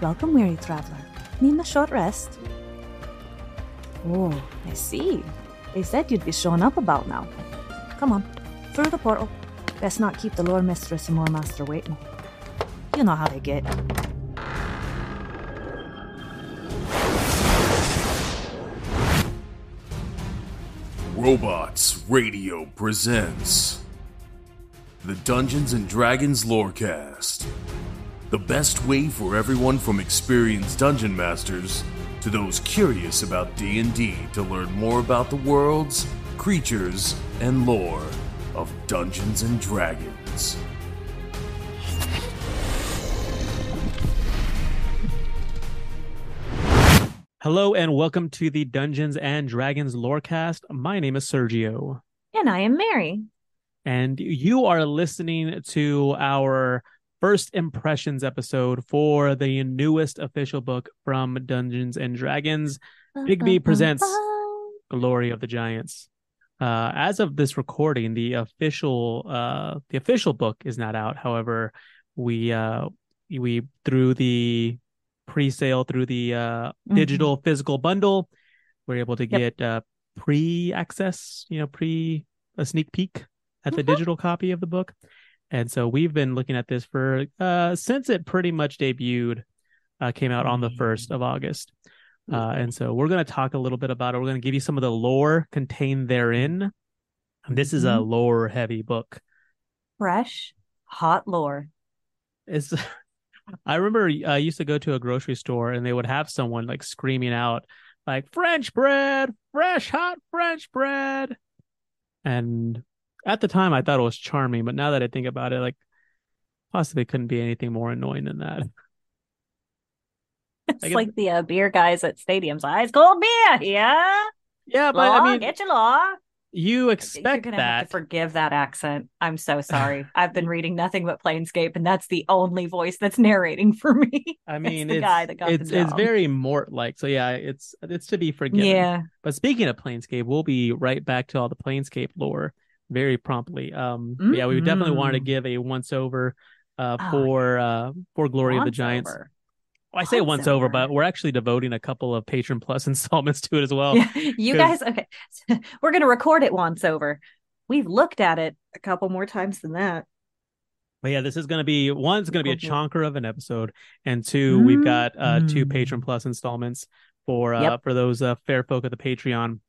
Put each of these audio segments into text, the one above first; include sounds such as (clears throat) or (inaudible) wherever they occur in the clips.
Welcome, weary traveler. Need a short rest? Oh, I see. They said you'd be showing up about now. Come on, through the portal. Best not keep the lore mistress and lore master waiting. You know how they get. Robots Radio presents the Dungeons and Dragons Lorecast. The best way for everyone from experienced dungeon masters to those curious about D&D to learn more about the worlds, creatures, and lore of Dungeons and Dragons. Hello and welcome to the Dungeons and Dragons Lorecast. My name is Sergio, And I am Mary. and you are listening to our first impressions episode for the newest official book from Dungeons and Dragons, Bigby (laughs) presents Glory of the Giants. Uh, as of this recording, the official uh, the official book is not out. However, we uh, we through the pre-sale through the uh, Mhm. digital physical bundle, we're able to Yep. get uh, pre-access, you know, pre a sneak peek at the Mhm. digital copy of the book. And so we've been looking at this for uh, since it pretty much debuted, uh, came out on the first of August. Uh, and so we're going to talk a little bit about it. We're going to give you some of the lore contained therein. And this is a Mhm. lore heavy book. Fresh, hot lore. It's (laughs) I remember I used to go to a grocery store and they would have someone like screaming out like French bread, fresh hot French bread. And at the time I thought it was charming, but now that I think about it, like possibly couldn't be anything more annoying than that. (laughs) It's guess- like the uh, beer guys at stadiums. Ice cold beer, yeah. Yeah, but Law, I mean get your law. you You're expect gonna have that. to forgive that accent. I'm so (laughs) sorry. I've been reading nothing but Planescape, and that's the only voice that's (laughs) narrating for me. I It's mean, the it's guy that got it's it's very Morte like. So yeah, it's it's to be forgiven. yeah. But speaking of Planescape, we'll be right back to all the Planescape lore very promptly. Um, but yeah, we definitely wanted to Mhm. give a once over uh, Oh, for uh, for Glory of the Giants. over. Well, I say Once over, but we're actually devoting a couple of Patron Plus (laughs) installments to it as well. (laughs) you guys. Okay, (laughs) we're gonna record it once over. We've looked at it a couple more times than that. But yeah, this is going to be one. It's going to be a chonker of an episode, and two, we've got uh, two Mm. Patron Plus installments for uh, Yep. for those uh, fair folk of the Patreon.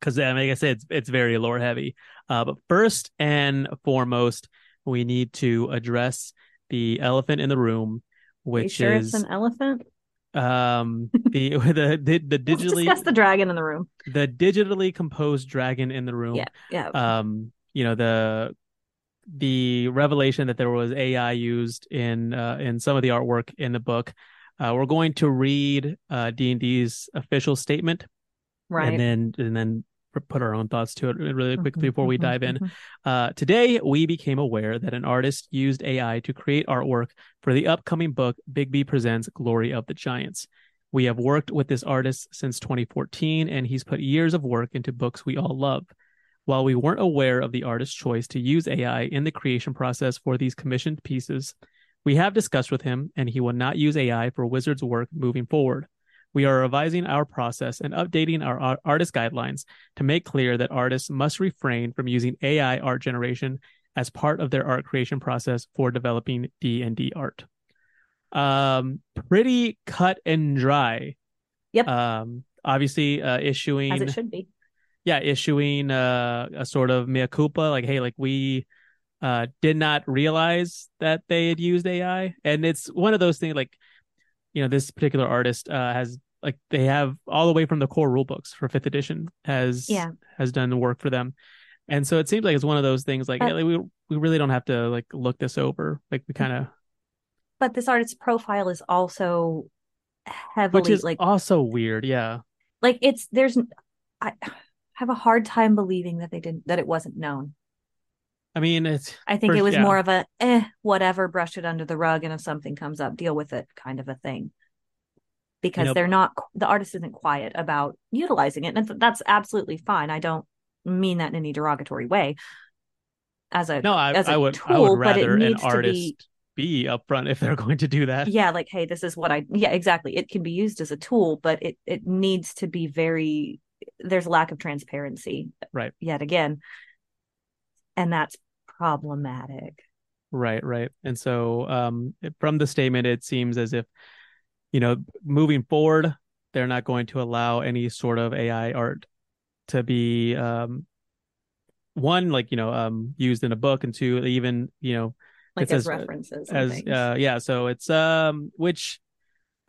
Because I mean, like I said, it's it's very lore heavy. Uh, but first and foremost, we need to address the elephant in the room, which sure is an elephant? um (laughs) the the the, the digitally discuss the dragon in the room. the digitally composed dragon in the room Yeah, yeah. um you know the the revelation that there was ai used in uh, in some of the artwork in the book uh, we're going to read uh d&d's official statement right. and then and then put our own thoughts to it really quickly Mhm, before we mhm, dive in mhm. uh, today, we became aware that an artist used AI to create artwork for the upcoming book Bigby Presents Glory of the Giants. We have worked with this artist since 2014, and he's put years of work into books we all love. While we weren't aware of the artist's choice to use AI in the creation process for these commissioned pieces, we have discussed with him, and he will not use AI for Wizard's work moving forward. We are revising our process and updating our artist guidelines to make clear that artists must refrain from using AI art generation as part of their art creation process for developing D&D art. Um pretty cut and dry. Yep. Um obviously uh issuing As it should be. yeah, issuing uh, a sort of mea culpa, like, hey, like we uh, did not realize that they had used AI, and it's one of those things. Like, you know, this particular artist uh, has like they have all the way from the core rule books for fifth edition has Yeah. has done the work for them, and so it seems like it's one of those things. Like, hey, like, we we really don't have to like look this over. Like, we kind of, But this artist's profile is also heavily which is like also weird. Yeah, like it's there's I have a hard time believing that they didn't that it wasn't known. I mean, it's I think For- it was yeah. more of a eh, whatever, brush it under the rug, and if something comes up, deal with it kind of a thing. Because know- they're not the artist isn't quiet about utilizing it, and that's absolutely fine. I don't mean that in any derogatory way. As a no, I, as a I would I would rather an artist be- be upfront if they're (laughs) going to do that. yeah, like hey, this is what I yeah exactly. It can be used as a tool, but it it needs to be very. There's a lack of transparency, Right. Yet again, and that's problematic. Right, right. And so um from the statement it seems as if you know moving forward they're not going to allow any sort of AI art to be um one like you know um used in a book and two even you know Like It as uh, references, as uh yeah so it's um which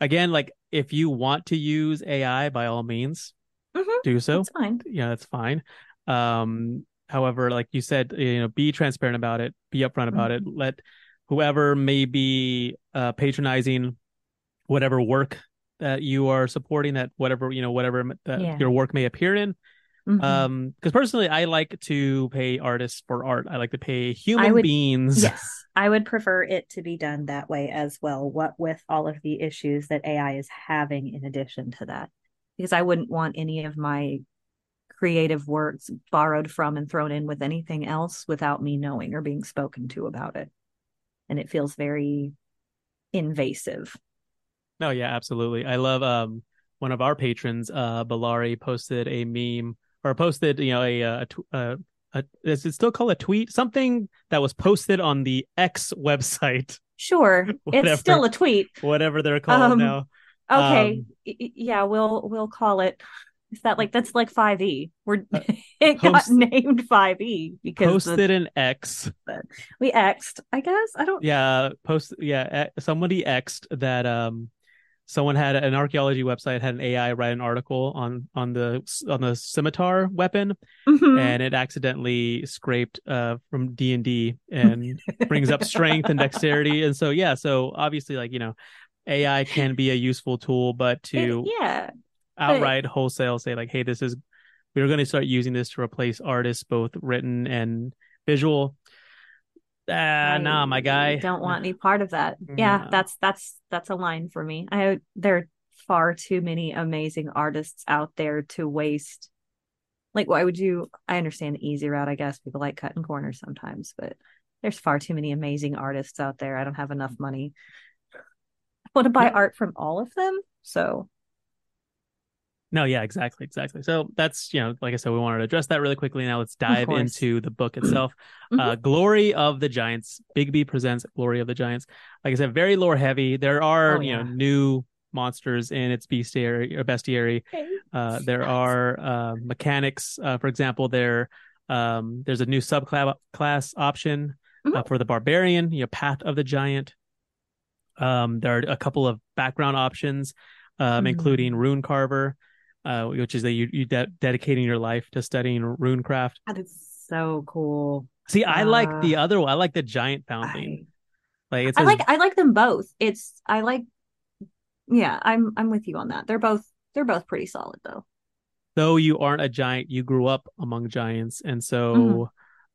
again like if you want to use AI by all means Mhm, do so That's fine. yeah that's fine um however like you said you know be transparent about it be upfront about it Mm-hmm. let whoever may be uh patronizing whatever work that you are supporting that whatever you know whatever that Yeah. your work may appear in Mhm. um because personally i like to pay artists for art i like to pay human would- beings yes, I would prefer it to be done that way as well. What with all of the issues that AI is having in addition to that, because I wouldn't want any of my creative works borrowed from and thrown in with anything else without me knowing or being spoken to about it. And it feels very invasive. No, yeah, absolutely. I love um one of our patrons, uh Balari, posted a meme or posted, you know, a a, tw- a, a is it still called a tweet? Something that was posted on the X website, (laughs) Sure, Whatever. it's still a tweet. whatever they're called Um, now. Okay, Um, yeah, we'll we'll call it. Is that like that's like five E? We're Uh, (laughs) it got named five E because the- Posted an X. we xed. I guess I don't. Yeah, post yeah, eh, somebody X'd that um someone had an archaeology website had an AI write an article on on the on the scimitar weapon Mhm. and it accidentally scraped uh from D and D and brings up strength and dexterity and so yeah so obviously like you know AI can be a useful tool but to It- yeah, outright wholesale say like hey this is we're going to start using this to replace artists both written and visual ah nah my guy don't want any part of that. Yeah, No. that's that's that's a line for me. I there are far too many amazing artists out there to waste. Like, why would you? I understand the easy route. I guess people like cutting corners sometimes, but there's far too many amazing artists out there. I don't have enough money. I want to buy Yeah. art from all of them. So No, yeah, exactly, exactly. So that's you know, like I said, we wanted to address that really quickly. Now let's dive into the book (clears throat) itself. Mhm. Uh, Glory of the Giants. Bigby presents Glory of the Giants. Like I said, very lore heavy. There are Oh, you know new monsters in its bestiary or bestiary. Uh, there are uh, mechanics. Uh, for example, there um, there's a new subclass class option uh, Mhm. for the barbarian. You know, Path of the Giant. Um, there are a couple of background options, um, Mhm. including Rune Carver, uh, which is that you you de- dedicating your life to studying runecraft. that is so cool. See, I like Uh, the other one. I like the giant founding. I, Like it I like I like them both. It's I like yeah, I'm I'm with you on that. They're both they're both pretty solid though. though you aren't a giant, you grew up among giants, and so. Mm-hmm.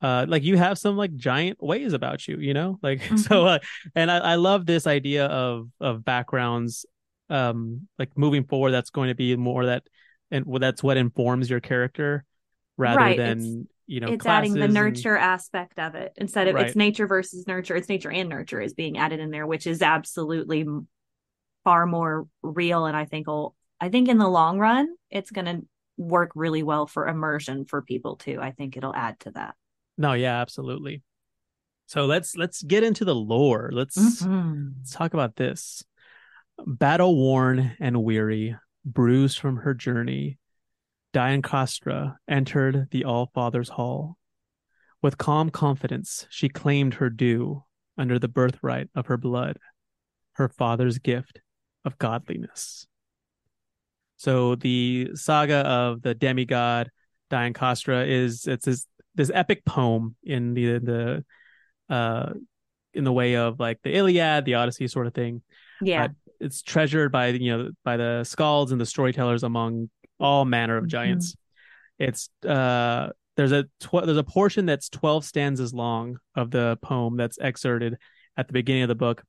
Uh, like you have some like giant ways about you, you know, like (laughs) Mm-hmm. so. Uh, and I, I love this idea of of backgrounds, um, like moving forward. That's going to be more that, and well, that's what informs your character, rather Right, than it's- you know. it's adding the classes and- nurture aspect of it instead of Right. it's nature versus nurture. It's nature and nurture is being added in there, which is absolutely far more real and I think will I think in the long run, it's going to work really well for immersion for people too. I think it'll add to that. No, yeah, absolutely. So let's let's get into the lore. Let's Mhm. let's talk about this. Battle worn and weary, bruised from her journey, Diancastra entered the All Father's Hall. With calm confidence, she claimed her due under the birthright of her blood, her father's gift of godliness. So the saga of the demigod Diancastra is it's this this epic poem in the the uh in the way of like the Iliad, the Odyssey sort of thing. Yeah. Uh, it's treasured by you know by the skalds and the storytellers among all manner of giants. It's uh there's a tw- there's a portion that's 12 stanzas long of the poem that's excerpted at the beginning of the book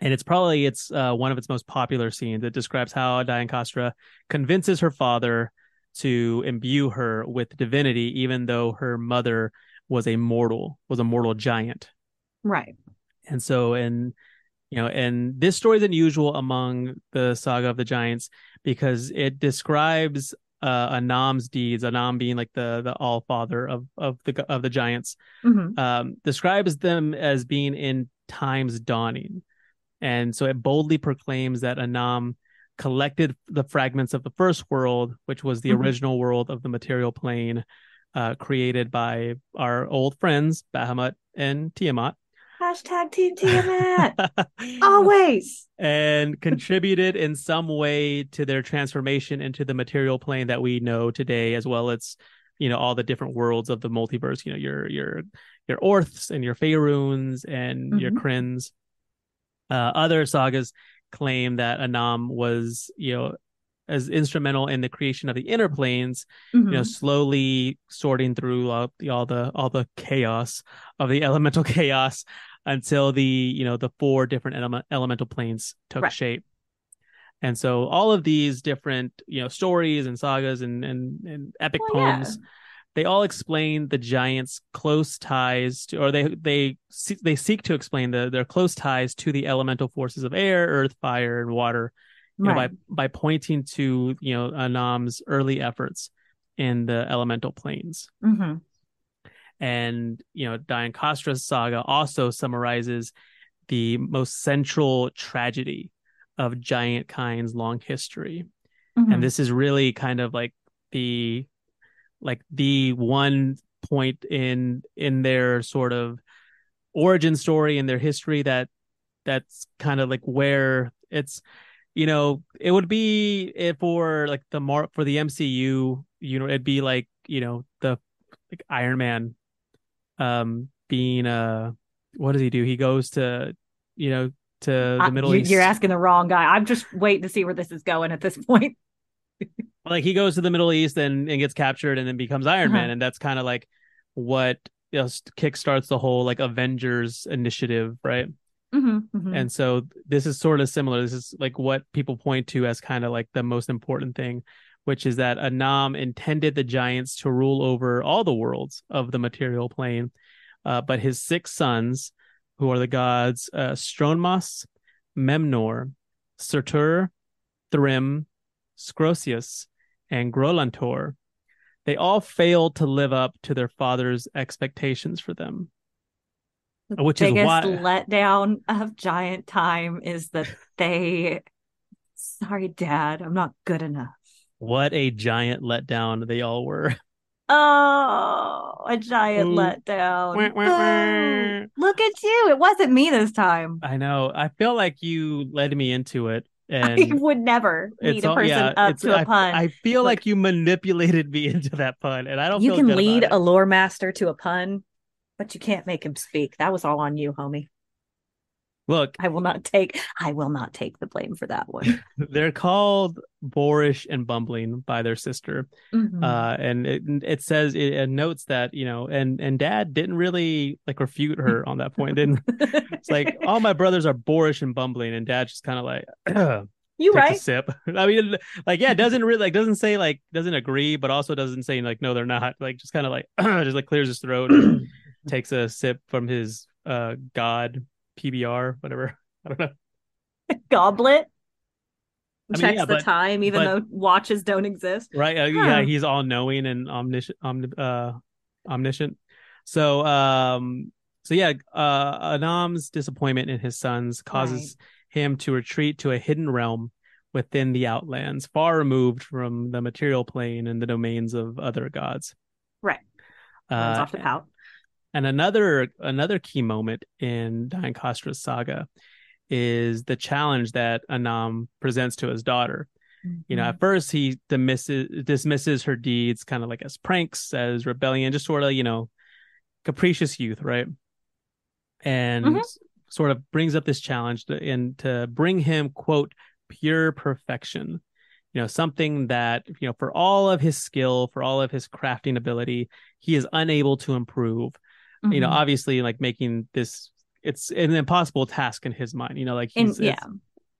and it's probably it's uh, one of its most popular scenes it describes how Diancastra convinces her father to imbue her with divinity even though her mother was a mortal was a mortal giant right. and so, and you know, and this story is unusual among the saga of the giants because it describes uh, Annam's deeds. Annam being like the the all father of of the of the giants, hmm um, describes them as being in times dawning, and so it boldly proclaims that Annam collected the fragments of the first world, which was the Mhm. original world of the material plane, uh, created by our old friends Bahamut and Tiamat. Hashtag Team Tiamat. (laughs) Always. and contributed in some way to their transformation into the material plane that we know today, as well as you know all the different worlds of the multiverse. You know your your your Oerths and your Faerunes and your Mhm. Krynns. Uh, other sagas claim that Annam was you know as instrumental in the creation of the inner planes Mhm. you know slowly sorting through all the all the all the chaos of the (laughs) elemental chaos until the you know the four different element, elemental planes took Right. shape and so all of these different you know stories and sagas and and, and epic Well, yeah. poems they all explain the giants close ties to or they they they seek to explain the their close ties to the elemental forces of air earth fire and water you know, by by pointing to you know Annam's early efforts in the elemental planes. Mhm. And you know, Diancastra's saga also summarizes the most central tragedy of giant kind's long history. Mhm. And this is really kind of like the like the one point in in their sort of origin story in their history that that's kind of like where it's you know it would be if for like the mark for the MCU you know it'd be like you know the like Iron Man um being uh what does he do he goes to you know to the I- Middle you- East You're asking the wrong guy. I'm just waiting to see where this is going at this (laughs) point. like he goes to the Middle East and, and gets captured and then becomes Iron Uh-huh. Man, and that's kind of like what you know, kickstarts the whole like Avengers initiative, right? Mhm, mhm. And so this is sort of similar. This is like what people point to as kind of like the most important thing, which is that Annam intended the giants to rule over all the worlds of the material plane, uh, but his six sons, who are the gods uh, Stronmaus, Memnor, Surtur, Thrym, Skoraeus, and Grolantor, they all failed to live up to their father's expectations for them. The which is biggest why- letdown of giant time is that they sorry dad i'm not good enough What a giant letdown they all were. (laughs) oh a giant Ooh. letdown Wah, wah, wah. Oh, look at you it wasn't me this time I know. I feel like you led me into it, i and would never lead a person yeah, up to a I- pun I feel Look. like you manipulated me (laughs) into that pun, and I don't. you can lead a lore master to a pun but you can't make him speak that was all on you homie. Look, i will not take i will not take the blame for that one (laughs) they're called boorish and bumbling by their sister, Mhm. uh, and it it says it, it notes that you know, and and Dad didn't really like refute her on that point. Didn't (laughs) it's like all my brothers are boorish and bumbling, and Dad just kind of like. (clears throat) you right sip. (laughs) I mean, like, yeah, doesn't really like doesn't say like doesn't agree, but also doesn't say like no, they're not. Like, just kind of like (clears throat) just like clears his throat, and (clears throat) takes a sip from his uh god PBR, whatever. I don't know. (laughs) goblet I mean, checks yeah, the but- time, even but- though watches don't exist. right? Uh, Huh. Yeah, he's all knowing and omniscient, omni- uh, omniscient. So, um, so yeah, uh, Annam's disappointment in his sons causes him to retreat to a hidden realm within the Outlands, far removed from the material plane and the domains of other gods. Right. Uh, off the pout. And another another key moment in Diancastra's saga is the challenge that Annam presents to his daughter. You know, Mm-hmm. at first he dismisses dismisses her deeds kind of like as pranks, as rebellion, just sort of, you know, capricious youth, right? And Mhm. sort of brings up this challenge to, and to bring him, quote, pure perfection. You know, something that, you know, for all of his skill, for all of his crafting ability, he is unable to improve. You know, Mhm. obviously, like making this, it's an impossible task in his mind. You know, like And- he's yeah, as,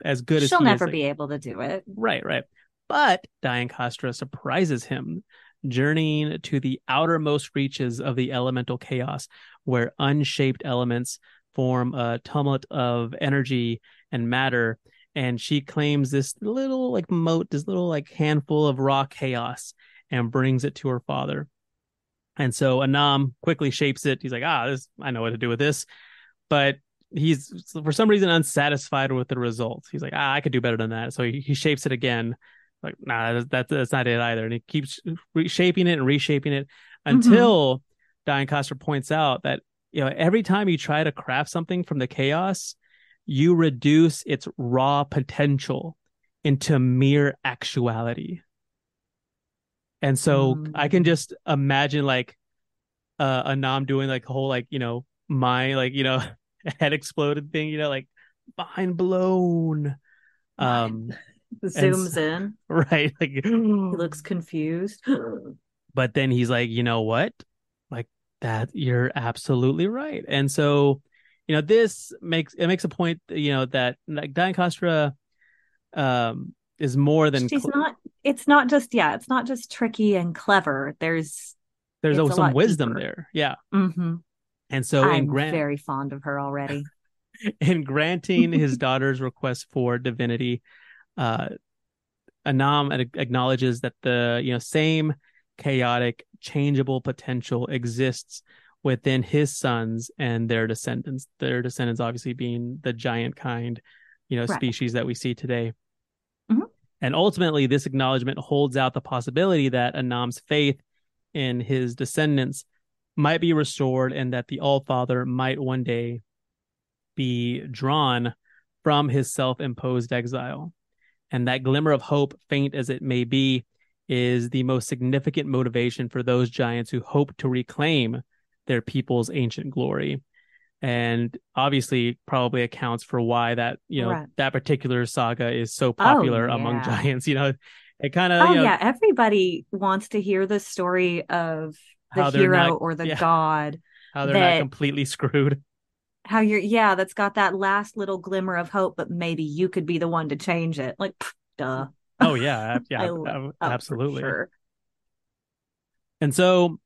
as good as she'll he is, never like- be able to do it. Right, right. But Diancastra surprises him, journeying to the outermost reaches of the elemental chaos, where unshaped elements form a tumult of energy and matter. And she claims this little like moat this little like handful of raw chaos, and brings it to her father. And so Annam quickly shapes it. He's like, ah, this I know what to do with this. But he's for some reason unsatisfied with the results. He's like, ah, I could do better than that. So he, he shapes it again. Like, nah, that's, that's not it either. And he keeps reshaping it and reshaping it until Diancastra points out that you know every time you try to craft something from the chaos, you reduce its raw potential into mere actuality. And so I can Mm. just imagine like uh Annam doing like the whole like, you know, my like, you know, (laughs) head exploded thing, you know, like mind blown. Um (laughs) Zooms in. (laughs) right. Like He (gasps) looks confused. (gasps) but then he's like, you know what? Like that you're absolutely right. And so, you know, this makes it makes a point, you know, that like Diancastra um is more than She's cl- not. It's not just yeah. It's not just tricky and clever. There's. there's it's a some wisdom deeper. there. Yeah. hmm And so in I'm grant very fond of her already. (laughs) in granting his (laughs) daughter's request for divinity, uh, Annam acknowledges that the you know same chaotic, changeable potential exists within his sons and their descendants. Their descendants, obviously, being the giant kind, you know, Right. species that we see today. And ultimately, this acknowledgement holds out the possibility that Annam's faith in his descendants might be restored, and that the All Father might one day be drawn from his self imposed exile. And that glimmer of hope, faint as it may be, is the most significant motivation for those giants who hope to reclaim their people's ancient glory. And obviously, probably accounts for why that, you know, Right. that particular saga is so oh, popular among yeah. giants. (laughs) You know, it kind of, oh you know, yeah, everybody wants to hear the story of the hero not- or the yeah. god. how they're that- not completely screwed. (laughs) How you're yeah, that's got that last little glimmer of hope, but maybe you could be the one to change it. Like, pff, duh. Oh, yeah. (laughs) Yeah. I ab- love- ab- Oh, absolutely. sure. And so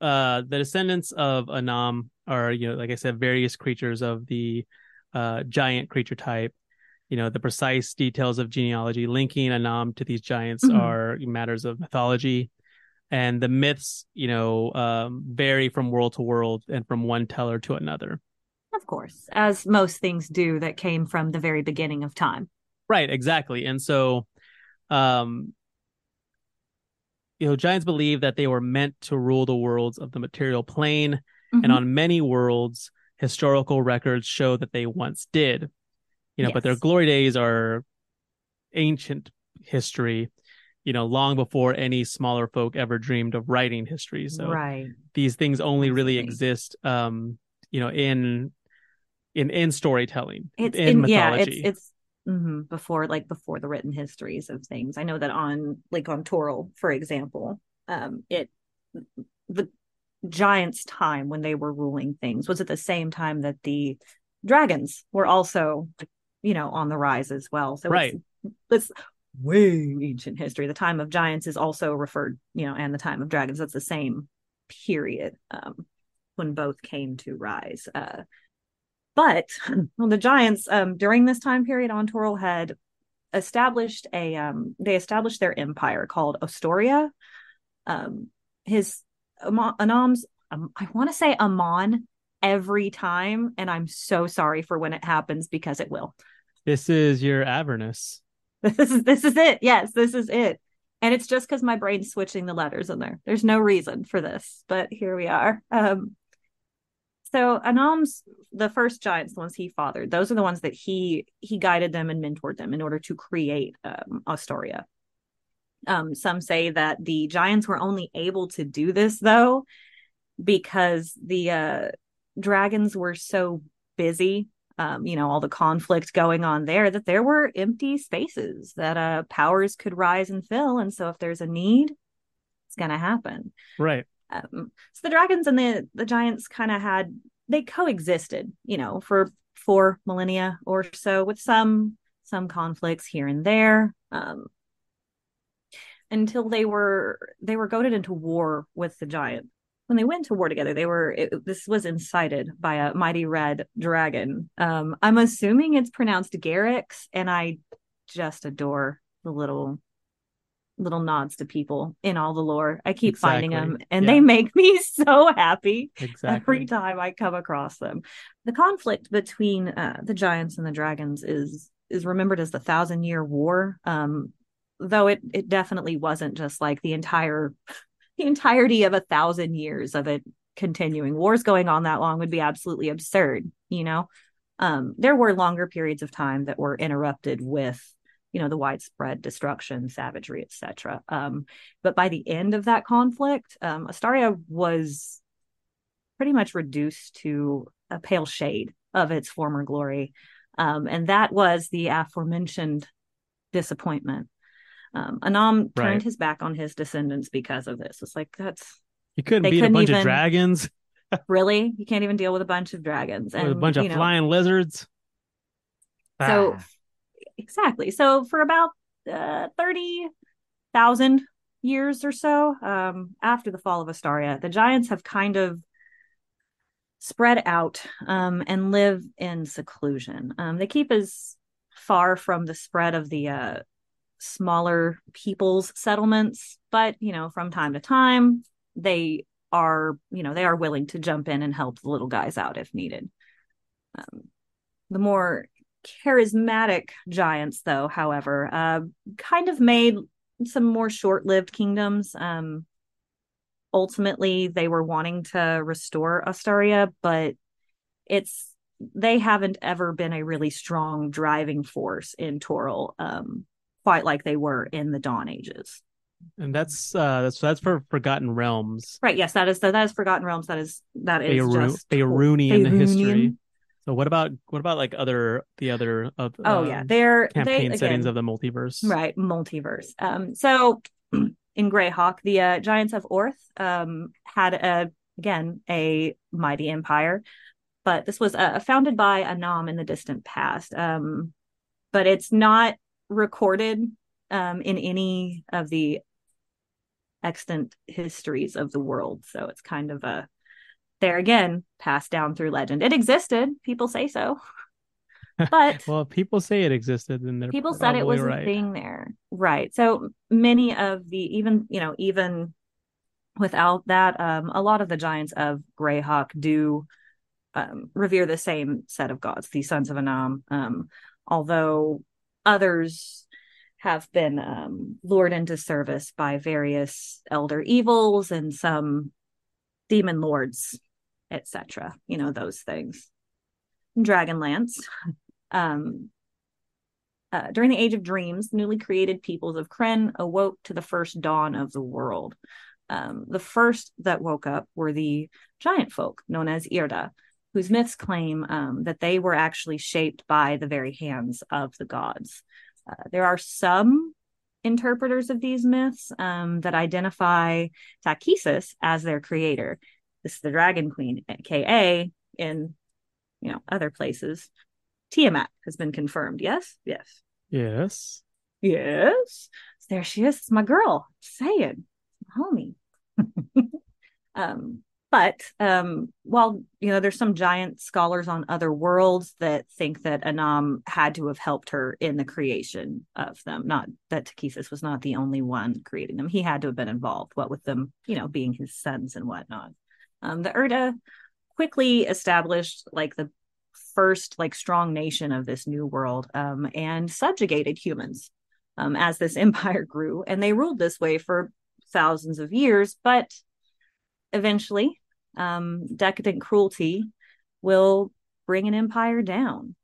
uh the descendants of Annam are, you know, like I said, various creatures of the uh giant creature type. You know, the precise details of genealogy linking Annam to these giants Mhm. are matters of mythology. And the myths, you know, um, vary from world to world and from one teller to another. Of course, as most things do that came from the very beginning of time. Right, exactly. And so um you know, giants believe that they were meant to rule the worlds of the material plane, and Mhm. on many worlds, historical records show that they once did. You know, but their glory days are ancient history, you know, long before any smaller folk ever dreamed of writing history. So right. these things only really exist um, you know, in in in storytelling, It's in, in, yeah, mythology. it's it's mhm, before like before the written histories of things. I know that on like on Toril, for example, um, it the giants' time when they were ruling things was at the same time that the dragons were also, you know, on the rise as well. So Right. it's, it's way ancient history. The time of giants is also referred, you know, and the time of dragons. That's the same period um, when both came to rise. Uh, but (clears throat) well, the giants um, during this time period on Toril had established a um, they established their empire called Ostoria. Um, his Annam's um, I want to say Amon every time, and I'm so sorry for when it happens because it will. This is your Avernus. (laughs) This is this is it. Yes, this is it. And it's just because my brain's switching the letters in there. There's no reason for this, but here we are. Um, so Annam's the first giants, the ones he fathered. Those are the ones that he he guided them and mentored them in order to create um, Ostoria. Um, some say that the giants were only able to do this though because the uh, dragons were so busy. Um, you know all the conflict going on there that there were empty spaces that uh, powers could rise and fill, and so if there's a need, it's gonna happen. Right. Um, so the dragons and the the giants kind of had they coexisted, you know, for four millennia or so, with some some conflicts here and there, um, until they were they were goaded into war with the giant. When they went to war together, they were it, this was incited by a mighty red dragon. Um, I'm assuming it's pronounced Garyx, and I just adore the little little nods to people in all the lore. I keep exactly. finding them and yeah. they make (laughs) me so happy exactly. every time I come across them. The conflict between uh, the giants and the dragons is is remembered as the Thousand Year War. Um, though it it definitely wasn't just like the entire (laughs) the entirety of a thousand years of it continuing. Wars going on that long would be absolutely absurd, you know. Um, there were longer periods of time that were interrupted with you know the widespread destruction savagery etc um, but by the end of that conflict um, ostoria was pretty much reduced to a pale shade of its former glory. Um, and that was the aforementioned disappointment. Um, annam right. turned his back on his descendants because of this. It's like that's you couldn't beat couldn't a bunch even, of dragons. Really? You can't even deal with a bunch of dragons. (laughs) And a bunch of know, flying lizards? So ah exactly. So for about uh, 30,000 years or so um, after the fall of Ostoria, the giants have kind of spread out um, and live in seclusion. Um, they keep as far from the spread of the uh, smaller people's settlements, but you know, from time to time, they are, you know, they are willing to jump in and help the little guys out if needed. Um, the more charismatic giants, though, however, uh, kind of made some more short lived kingdoms. Um, ultimately, they were wanting to restore Ostoria, but it's they haven't ever been a really strong driving force in Toril, um, quite like they were in the Dawn Ages. And that's uh that's that's for Forgotten Realms. Right, yes, that is that is Forgotten Realms. That is that is Faerun, just Faerunian history. So what about what about like other the other of oh um, yeah they're campaign they, settings again, of the multiverse? Right multiverse. Um so (clears throat) in Greyhawk the uh, Giants of Oerth um had a again a mighty empire but this was uh, founded by a Annam in the distant past. Um but it's not recorded um in any of the extant histories of the world. So it's kind of a there again, passed down through legend. It existed. People say so. (laughs) But well, people say it existed, and people said it was right. a thing there, right? So many of the even you know even without that, um, a lot of the giants of Greyhawk do um, revere the same set of gods, the sons of Annam. Um, although others have been um, lured into service by various elder evils and some demon lords etc. You know, those things. Dragonlance. (laughs) Um, uh, during the Age of Dreams, newly created peoples of Krynn awoke to the first dawn of the world. Um, the first that woke up were the giant folk known as Irda, whose myths claim um, that they were actually shaped by the very hands of the gods. Uh, there are some interpreters of these myths um, that identify Takhisis as their creator, this is the Dragon Queen, aka in you know other places. Tiamat has been confirmed. Yes, yes, yes, yes. There she is. It's my girl. Saying, homie. (laughs) um, but um, while you know, there's some giant scholars on other worlds that think that Annam had to have helped her in the creation of them. Not that Takhisis was not the only one creating them; he had to have been involved. What with them, you know, being his sons and whatnot. Um, the Irda quickly established like the first like strong nation of this new world um, and subjugated humans um, as this (laughs) empire grew, and they ruled this way for thousands of years, but eventually um, decadent cruelty will bring an empire down.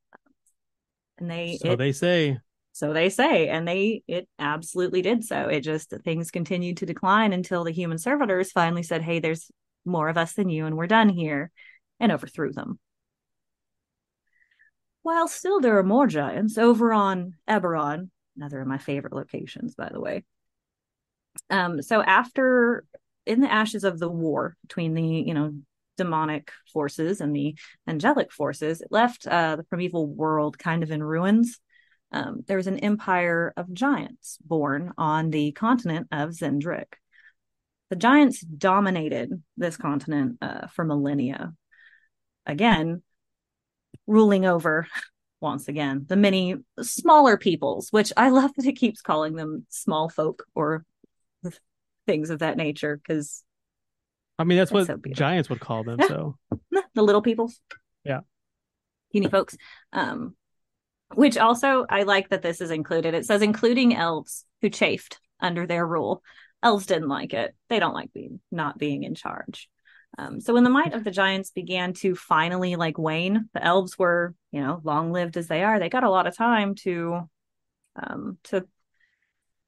And they So it- they say. so they say, and they it absolutely did so. It just things continued to decline until the human servitors finally said, "Hey, there's more of us than you, and we're done here," and overthrew them. While still there are more giants over on Eberron, another of my favorite locations, by the way. Um, so after in the ashes of the war between the you know demonic forces and the angelic forces, it left uh, the primeval world kind of in ruins. Um, there was an empire of giants born on the continent of Xen'drik. The giants dominated this continent uh, for millennia. Again, ruling over once again the many smaller peoples, which I love that it keeps calling them small folk or things of that nature because I mean, that's what so giants would call them. So the little peoples. Yeah. Puny folks. Um, which also I like that this is included. It says including elves who chafed under their rule. Elves didn't like it. They don't like being not being in charge. Um, so when the might of the giants began to finally like wane, the elves were, you know, long lived as they are, they got a lot of time to um to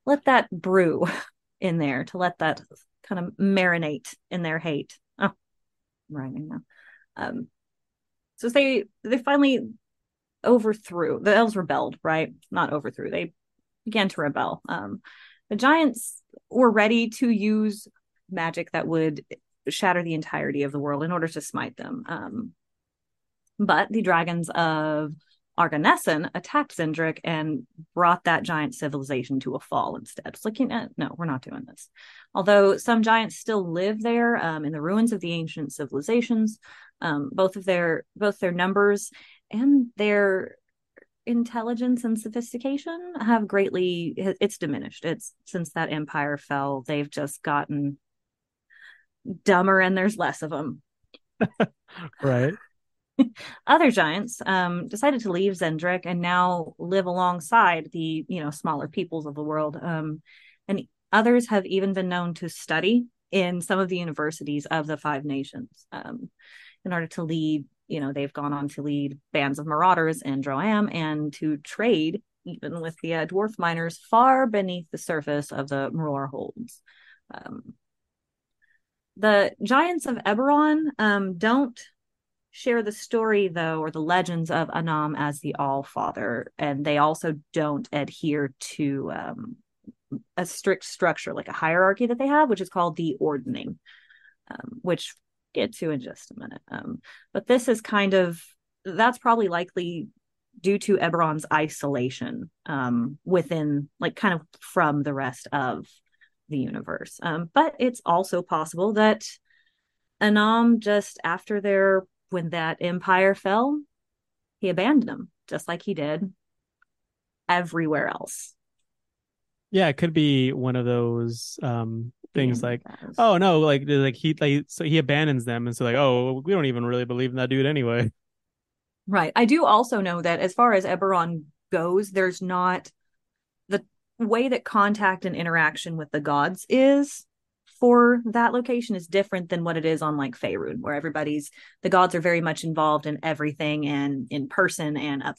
let that brew (laughs) in there, to let that kind of marinate in their hate. Oh, (laughs) I'm rhyming now. Um, so they they finally overthrew the elves rebelled, right? Not overthrew. They began to rebel. Um, the giants were ready to use magic that would shatter the entirety of the world in order to smite them. Um, but the dragons of Argonnessen attacked Xen'drik and brought that giant civilization to a fall instead. It's like, you know, no, we're not doing this. Although some giants still live there um, in the ruins of the ancient civilizations, um, both of their both their numbers and their intelligence and sophistication have greatly it's diminished. It's since that empire fell, they've just gotten dumber, and there's less of them. (laughs) right. (laughs) other giants um, decided to leave Xen'drik and now live alongside the you know smaller peoples of the world. Um, and others have even been known to study in some of the universities of the Five Nations um, in order to lead. You know, they've gone on to lead bands of marauders in Droaam and to trade even with the uh, dwarf miners far beneath the surface of the Mror holds. Um, the giants of Eberron um, don't share the story though or the legends of Annam as the All Father, and they also don't adhere to um, a strict structure like a hierarchy that they have, which is called the ordning, um, which get to in just a minute. Um, but this is kind of that's probably likely due to Eberron's isolation um, within, like, kind of from the rest of the universe. Um, but it's also possible that Annam just after their when that empire fell, he abandoned them just like he did everywhere else. Yeah, it could be one of those um things mm, like, oh no, like like he like so he abandons them, and so like, oh, we don't even really believe in that dude anyway. (laughs) Right. I do also know that as far as Eberron goes, there's not the way that contact and interaction with the gods is for that location is different than what it is on like Faerun, where everybody's the gods are very much involved in everything and in person and up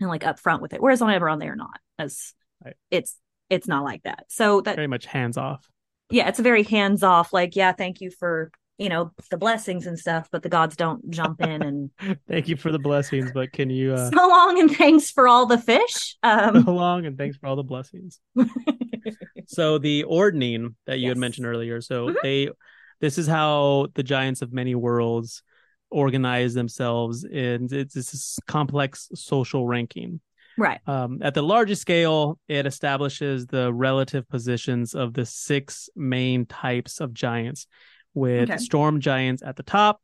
and like up front with it. Whereas on Eberron they're not. As Right. it's it's not like that. So that Very much hands off. Yeah, it's a very hands off, like, yeah, thank you for you know the blessings and stuff, but the gods don't jump in and (laughs) Thank you for the blessings, but can you uh so long and thanks for all the fish. Um, so long and thanks for all the blessings. (laughs) So the ordning that you had mentioned earlier, so Mhm. they this is how the giants of many worlds organize themselves and it's this complex social ranking. Right. Um, at the largest scale, it establishes the relative positions of the six main types of giants, with Okay. storm giants at the top,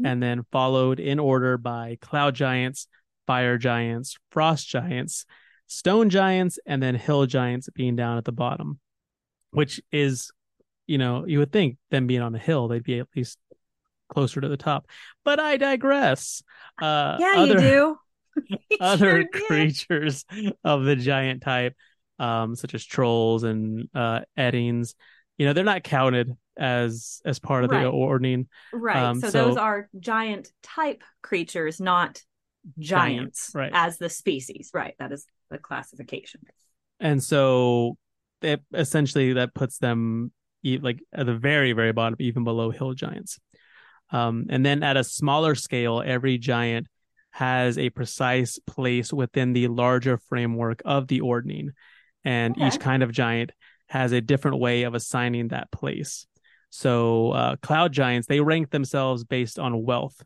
Mhm. and then followed in order by cloud giants, fire giants, frost giants, stone giants, and then hill giants being down at the bottom, which is, you know, you would think them being on a hill, they'd be at least closer to the top. But I digress. Uh, Yeah, other, you do. (laughs) Other sure creatures of the giant type, um, such as trolls and uh, ettins, you know, they're not counted as as part of Right. the ordning. Right. Um, so, so- those are giant type creatures, not giants, Giants, right. as the species. Right. That is the classification. and so it essentially that puts them like at the very very bottom even below hill giants um, and then at a smaller scale every giant has a precise place within the larger framework of the ordning and Okay. each kind of giant has a different way of assigning that place so uh, cloud giants they rank themselves based on wealth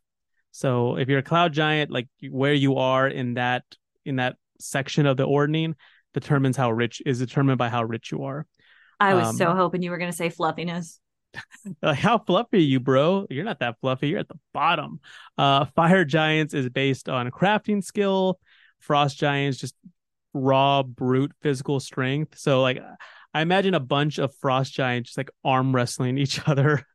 so if you're a cloud giant like where you are in that in that section of the ordning determines how rich is determined by how rich you are. I was so Um, hoping you were going to say fluffiness. (laughs) Like, how fluffy are you, bro? You're not that fluffy. You're at the bottom. Uh, Fire Giants is based on crafting skill. Frost Giants just raw brute physical strength. So like, I imagine a bunch of Frost Giants just like arm wrestling each (laughs) other.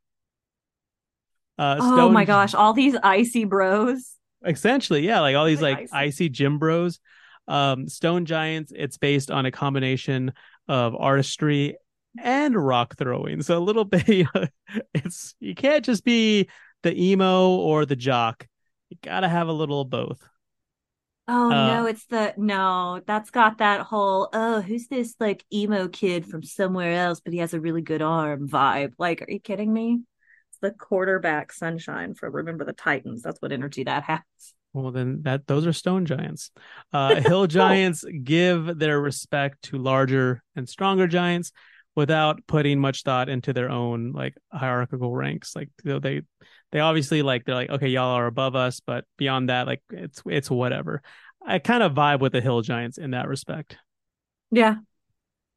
Uh, Oh Stone- my gosh, all these icy bros. essentially yeah like all these Like like icy. icy gym bros um stone giants it's based on a combination of artistry and rock throwing so a little (laughs) bit you know, it's you can't just be the emo or the jock you gotta have a little of both Oh Uh, no, it's the no, that's got that whole oh, who's this like emo kid from somewhere else, but he has a really good arm vibe. Like, are you kidding me? It's the quarterback sunshine for Remember the Titans. That's what energy that has. well then that those are stone giants uh (laughs) hill giants give their respect to larger and stronger giants without putting much thought into their own like hierarchical ranks like they they obviously like they're like okay y'all are above us but beyond that like it's it's whatever i kind of vibe with the hill giants in that respect Yeah.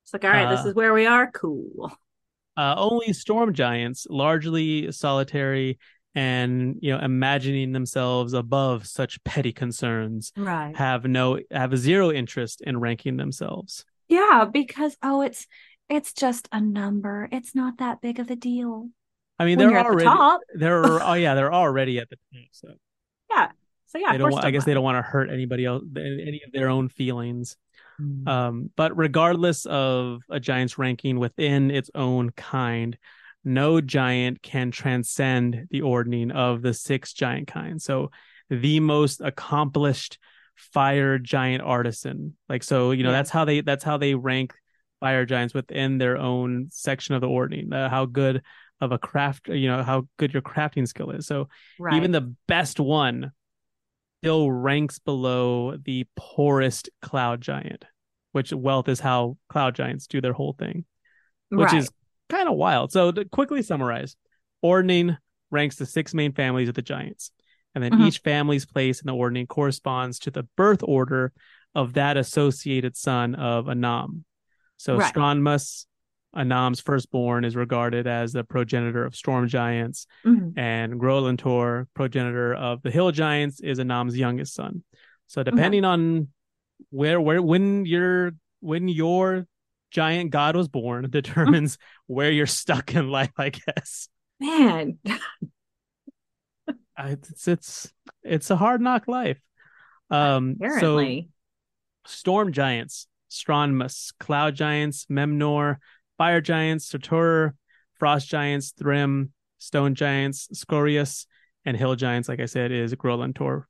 It's like, all right, this Uh, is where we are. Cool. (laughs) uh only storm giants largely solitary and you know imagining themselves above such petty concerns Right. have no have zero interest in ranking themselves Yeah, because oh, it's it's just a number. It's not that big of a deal. i mean when they're you're the already top. (laughs) they're oh yeah they're already at the top so Yeah. So yeah, they don't want, i guess they don't want to hurt anybody else any of their own feelings Mm. um but regardless of a giant's ranking within its own kind no giant can transcend the ordning of the six giant kinds so the most accomplished fire giant artisan like so you know Yeah. that's how they that's how they rank fire giants within their own section of the ordning uh, how good of a craft you know how good your crafting skill is so Right. even the best one still ranks below the poorest cloud giant, which wealth is how cloud giants do their whole thing, which right. is kind of wild. So to quickly summarize, ordning ranks the six main families of the giants, and then Mhm. each family's place in the ordning corresponds to the birth order of that associated son of Annam. So Right. Stronmaus, Annam's firstborn, is regarded as the progenitor of storm giants Mhm. and Grolantor, progenitor of the Hill Giants, is Annam's youngest son. So depending on where where when your when your giant god was born (laughs) determines where you're stuck in life, I guess. Man, It's it's it's a hard knock life. (laughs) Um so apparently. storm giants, Stronmaus, cloud giants, Memnor, fire giants, Surtur, frost giants, Thrym, stone giants, Skoraeus, and hill giants, like I said, is Grolantor.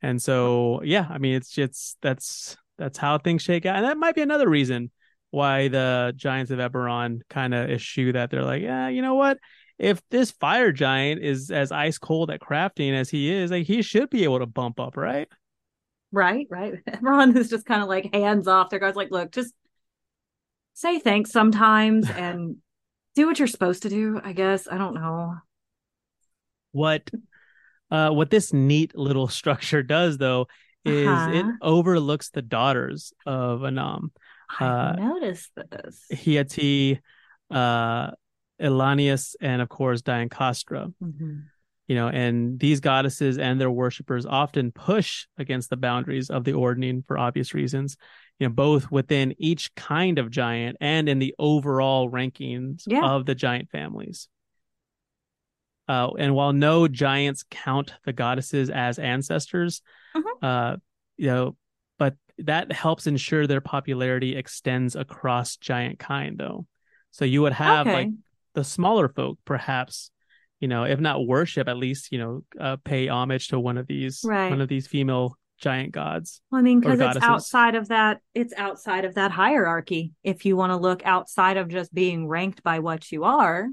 And so, yeah, I mean, it's just that's that's how things shake out, and that might be another reason why the Giants of Eberron kind of eschew that. They're like, yeah, you know what? If this fire giant is as ice cold at crafting as he is, like he should be able to bump up, right? Right, right. (laughs) Everyone is just kind of like hands off. Their guys like, look, just say thanks sometimes (laughs) and do what you're supposed to do, I guess. I don't know. what uh what this neat little (laughs) structure does though is it Uh-huh. overlooks the daughters of Annam. I Uh, noticed this. Hiatea, uh Iallanis, and of course Diancastra. Mhm. You know, and these goddesses and their worshippers often push against the boundaries of the ordning for obvious reasons. You know, both within each kind of giant and in the overall rankings Yeah. of the giant families. Uh, and while no giants count the goddesses as ancestors, Mhm. uh, you know, but that helps ensure their popularity extends across giant kind, though. So you would have Okay. like the smaller folk, perhaps, you know, if not worship, at least you know, uh, pay homage to one of these, Right. one of these female giant gods. Well, I mean, because it's outside of that, it's outside of that hierarchy. If you want to look outside of just being ranked by what you are,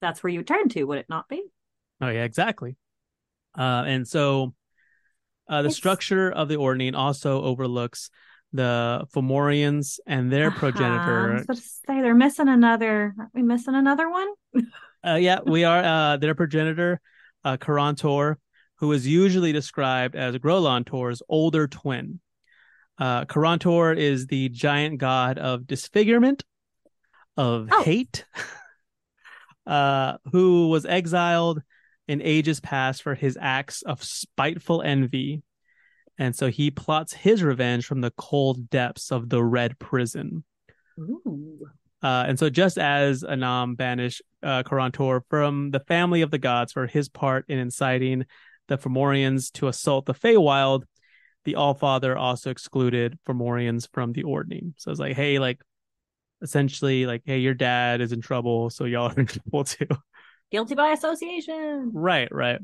that's where you turn to, would it not be? Oh yeah, exactly. Uh, and so uh, the It's- structure of the ordning also overlooks the Fomorians and their Uh-huh. I progenitor. was about to say they're missing another. Aren't we missing another one? (laughs) Uh, yeah, we are uh, their progenitor, uh, Karontor, who is usually described as Grolantor's older twin. Uh, Karontor is the giant god of disfigurement, of Oh. hate, (laughs) uh, who was exiled in ages past for his acts of spiteful envy. And so he plots his revenge from the cold depths of the Red Prison. Ooh. Uh, and so, just as Annam banished uh, Karontor from the family of the gods for his part in inciting the Fomorians to assault the Feywild, the Allfather also excluded Fomorians from the ordning. So it's like, hey, like, essentially, like, hey, your dad is in trouble, so y'all are in (laughs) trouble too. Guilty by association. right, right.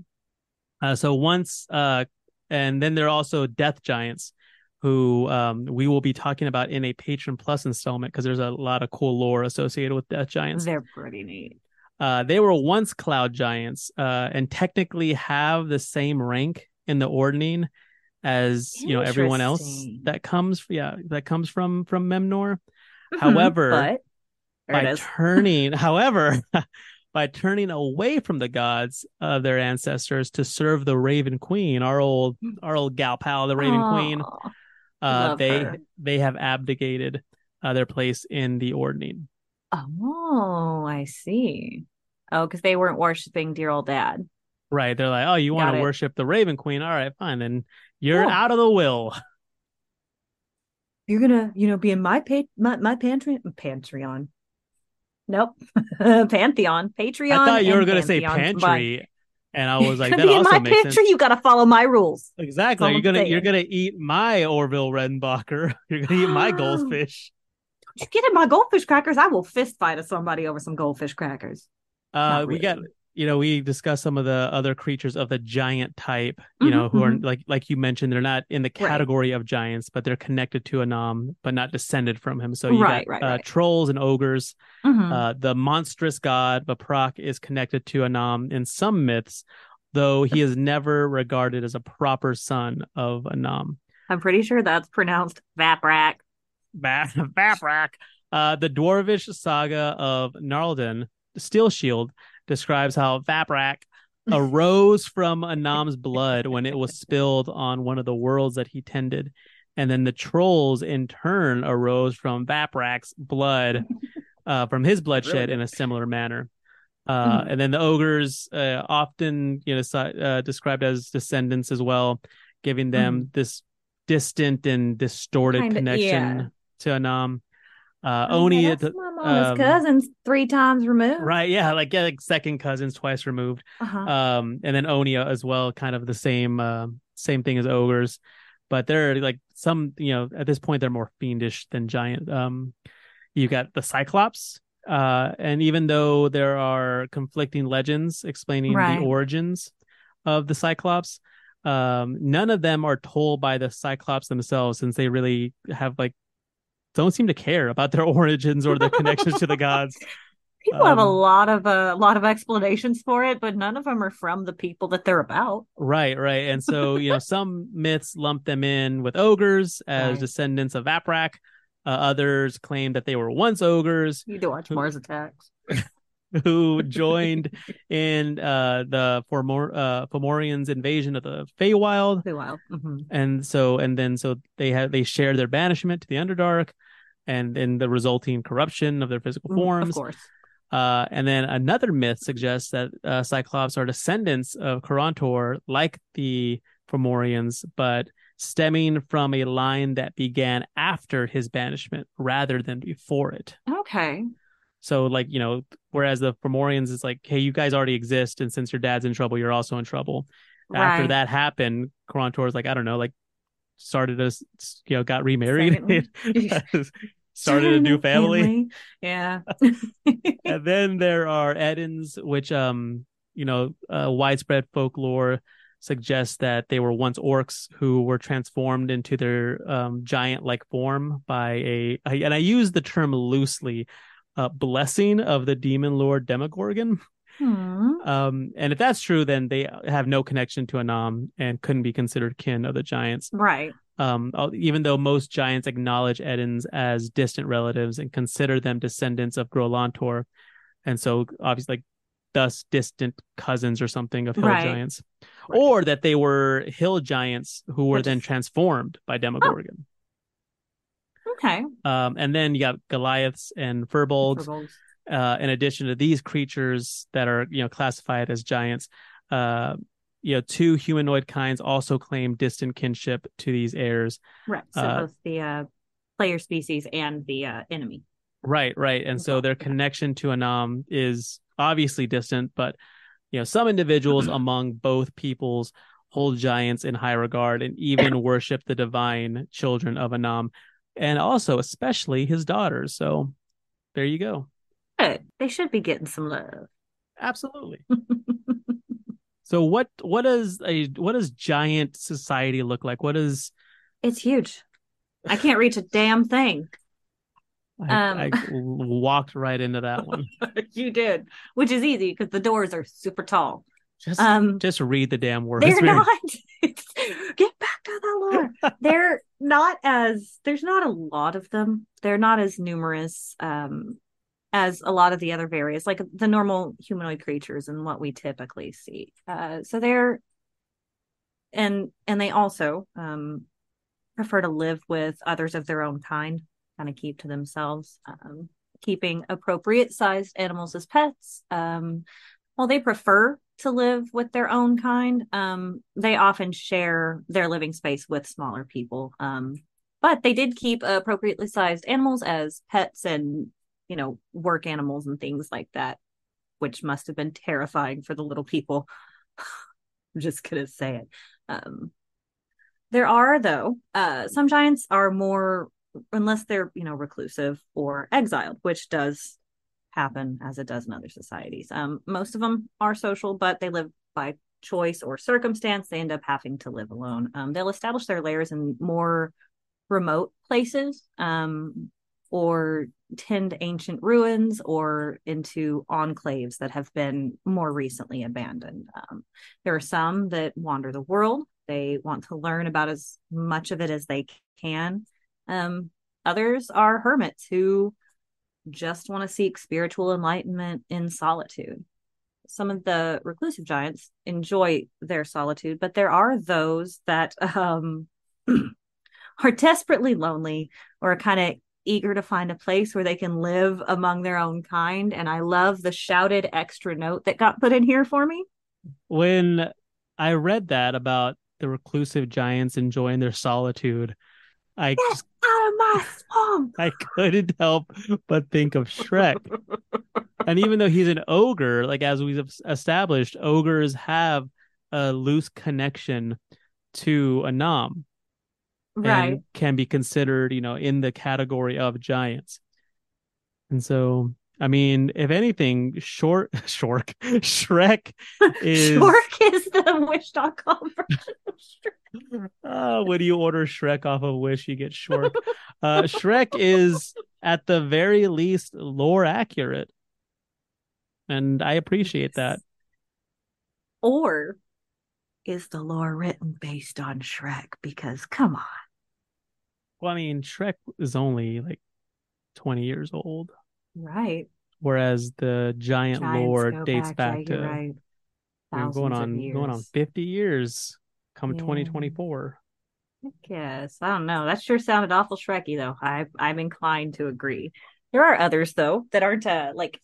Uh, so once, uh, and then there are also death giants who um, we will be talking about in a Patron Plus installment because there's a lot of cool lore associated with death giants. They're pretty neat. Uh, they were once cloud giants uh, and technically have the same rank in the ordning as you know everyone else that comes yeah that comes from from Memnor. Mhm, However, by turning, (laughs) however, (laughs) by turning away from the gods of their ancestors to serve the Raven Queen, our old our old gal pal, the Raven Queen, Aw. Uh, they her. they have abdicated uh, their place in the ordning. Oh, I see. Oh, because they weren't worshiping dear old dad. Right. They're like, oh, you want to worship the Raven Queen? All right, fine. Then you're Cool. out of the will. You're gonna, you know, be in my pa- my my pantry Patreon. Nope, (laughs) Pantheon, Patreon. I thought you were going to say Pantheon combined. pantry. And I (laughs) was like, that gonna be in also my makes pantry. sense. You got to follow my rules. Exactly. You're gonna you're gonna eat my Orville Redenbacher. (laughs) You're gonna eat my (gasps) goldfish. You get in my goldfish crackers. I will fist fight somebody over some goldfish crackers. Uh, Not we got really. You know we discussed some of the other creatures of the giant type. You know who are Mhm, like like you mentioned, they're not in the category of giants, but they're connected to Annam, but not descended from him. So you Right, got right, uh, right. trolls and ogres. Mhm. Uh, the monstrous god Baprak is connected to Annam in some myths, though he is never regarded as a proper son of Annam. I'm pretty sure that's pronounced Vaprak. (laughs) Ba- Baprak. Uh, the Dwarvish saga of Narlden, Steel Shield, describes how Vaprak (laughs) arose from Annam's blood when it was spilled on one of the worlds that he tended. And then the trolls, in turn, arose from Vaprak's blood, (laughs) uh, from his bloodshed in a similar manner. Uh, Mhm. And then the ogres, uh, often you know, uh, described as descendants as well, giving them this distant and distorted Kinda, connection yeah. to Annam. Uh, Oh, Oni, that's my mama's um, cousins three times removed. right? Yeah, like yeah, like second cousins, twice removed. Uh-huh. Um, and then Onia as well, kind of the same, uh, same thing as ogres, but they're like some, you know, at this point they're more fiendish than giant. Um, you got the Cyclops, uh, and even though there are conflicting legends explaining Right. the origins of the Cyclops, um, none of them are told by the Cyclops themselves, since they really have like don't seem to care about their (laughs) origins or their connections to the (laughs) gods. People have a um, lot of a lot of explanations for it, but none of them are from the people that they're about. Right, right. And so, (laughs) you know, some myths lump them in with ogres as Right. descendants of Vaprak. Uh, others claim that they were once ogres You need to watch Mars Attacks. who joined in uh, the Formor- uh, Fomorians' invasion of the Feywild. Pretty wild. Mhm. And so, and then so they had they shared their banishment to the Underdark, and then the resulting corruption of their physical Mm, Of forms. course. Uh, and then another myth suggests that uh, Cyclops are descendants of Karontor, like the Fomorians, but stemming from a line that began after his banishment rather than before it. Okay. So, like, you know, whereas the Fomorians is like, hey, you guys already exist, and since your dad's in trouble, you're also in trouble. After that happened, Karontor's like, I don't know, like, started us, you know, got remarried, (laughs) (laughs) (laughs) started a new (laughs) family. Yeah. (laughs) and then there are Ettins, which um you know uh, widespread folklore suggests that they were once orcs who were transformed into their um, giant-like form by a, and I use the term loosely, uh, blessing of the demon lord Demogorgon. Hmm. Um, and if that's true, then they have no connection to Annam and couldn't be considered kin of the giants. Right. Um, even though most giants acknowledge Ettins as distant relatives and consider them descendants of Grolantor, and so obviously, like, thus distant cousins or something of hill Right. giants, or that they were hill giants who were Which then transformed by Demogorgon. Okay. Um, and then you got Goliaths and Firbolgs. Firbolgs. Uh, in addition to these creatures that are you know classified as giants, uh, you know, two humanoid kinds also claim distant kinship to these heirs. Right. So Uh, both the uh, player species and the uh, enemy. Right, right. And so their connection to Annam is obviously distant, but you know, some individuals (clears throat) among both peoples hold giants in high regard and even (clears throat) worship the divine children of Annam and also especially his daughters. So there you go. Good. They should be getting some love. Absolutely. (laughs) So what what does a what does giant society look like? What is it's huge. I can't reach a damn thing. (laughs) I, Um. I (laughs) walked right into that one. you did, which is easy because the doors are super tall. Just Um, just read the damn words. they're not. Get back to the lore. they're not as. There's not a lot of them. They're not as numerous um, as a lot of the other various, like the normal humanoid creatures and what we typically see. Uh, so they're, and and they also um, prefer to live with others of their own kind, kind of keep to themselves. Um, keeping appropriate sized animals as pets. Um, while they prefer to live with their own kind, um, they often share their living space with smaller people. Um, but they did keep appropriately sized animals as pets and, you know, work animals and things like that, which must have been terrifying for the little people. (sighs) I'm just gonna say it. Um, there are, though, uh, some giants are more, unless they're, you know, reclusive or exiled, which does happen as it does in other societies. Um, most of them are social, but they live by choice or circumstance. They end up having to live alone. Um, they'll establish their lairs in more remote places, um, or tend ancient ruins or into enclaves that have been more recently abandoned. Um, there are some that wander the world. They want to learn about as much of it as they can. Um, others are hermits who just want to seek spiritual enlightenment in solitude. Some of the reclusive giants enjoy their solitude, but there are those that um, (clears throat) are desperately lonely or kind of eager to find a place where they can live among their own kind. And I love the shouted extra note that got put in here for me. when I read that about the reclusive giants enjoying their solitude, I just Out of my swamp. (laughs) I couldn't help but think of Shrek. and even though he's an ogre, like as we've established, ogres have a loose connection to Annam Right. and can be considered, you know, in the category of giants. And so, I mean, if anything, short, (laughs) short, Shrek (laughs) is. Shork is the wish.com (laughs) version of Shrek. Uh, when you order Shrek off of Wish, you get Shork. Uh, Shrek is at the very least lore accurate, and I appreciate that. Or is the lore written based on Shrek? Because come on. Well, I mean, Shrek is only like twenty years old, Right. whereas the giant Giants lore dates back, yeah, to right. going on going on fifty years. Come Yeah. twenty twenty four. I guess. I don't know. That sure sounded awful Shreky though. I I'm inclined to agree. There are others though that aren't uh like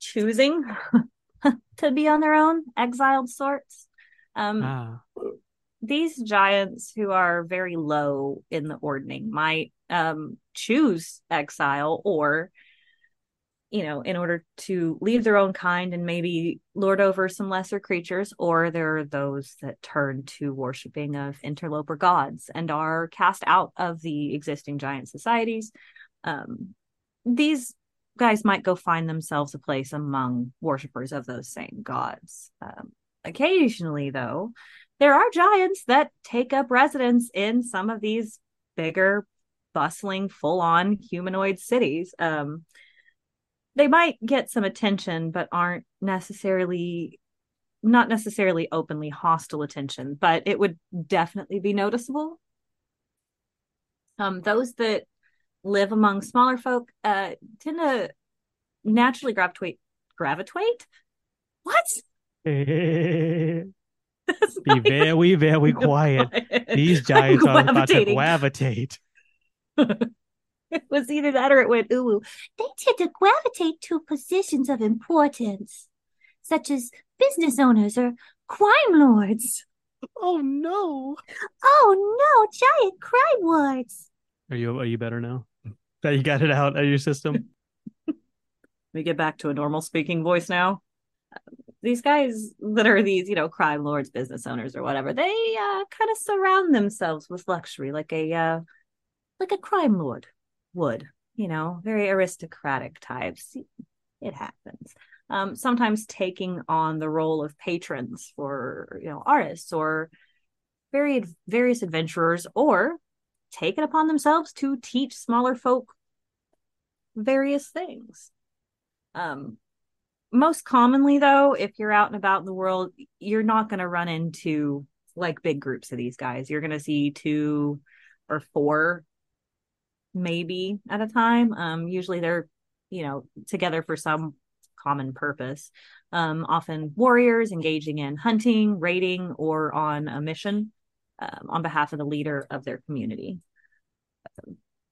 choosing (laughs) to be on their own, exiled sorts. Um, Ah. These giants who are very low in the ordning might um, choose exile or you know in order to leave their own kind and maybe lord over some lesser creatures or there are those that turn to worshiping of interloper gods and are cast out of the existing giant societies. Um, these guys might go find themselves a place among worshippers of those same gods. Um, occasionally though there are giants that take up residence in some of these bigger, bustling, full on humanoid cities. Um, they might get some attention, but aren't necessarily not necessarily openly hostile attention, but it would definitely be noticeable. Um, those that live among smaller folk uh, tend to naturally gravitate gravitate. What? Be very, very (laughs) quiet. These giants are about to gravitate. (laughs) it was either that or it went ooh. ooh. They tend to gravitate to positions of importance, such as business owners or crime lords. Oh no. Oh no, giant crime lords! Are you are you better now? That you got it out of your system? (laughs) we get back to a normal speaking voice now. These guys that are these, you know, crime lords, business owners, or whatever, they uh, kind of surround themselves with luxury, like a uh, like a crime lord would. You know, very aristocratic types. It happens. Um, sometimes taking on the role of patrons for you know artists or varied various adventurers, or take it upon themselves to teach smaller folk various things. Um, most commonly, though, if you're out and about in the world, you're not going to run into like big groups of these guys. You're going to see two or four, maybe at a time. Um, usually they're, you know, together for some common purpose. Um, often warriors engaging in hunting, raiding, or on a mission um, on behalf of the leader of their community.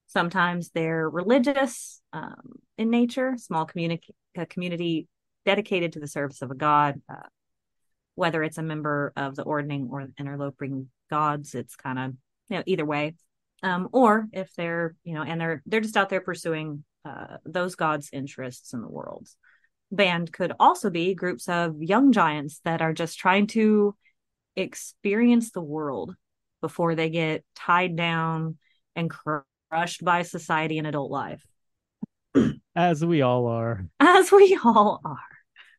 Sometimes they're religious um, in nature, small communi- community dedicated to the service of a god. Uh, whether it's a member of the ordning or the interloping gods, it's kind of you know either way. Um, or if they're you know and they're they're just out there pursuing uh, those gods' interests in the world. Band could also be groups of young giants that are just trying to experience the world before they get tied down and crushed by society and adult life, (clears throat) As we all are. as we all are.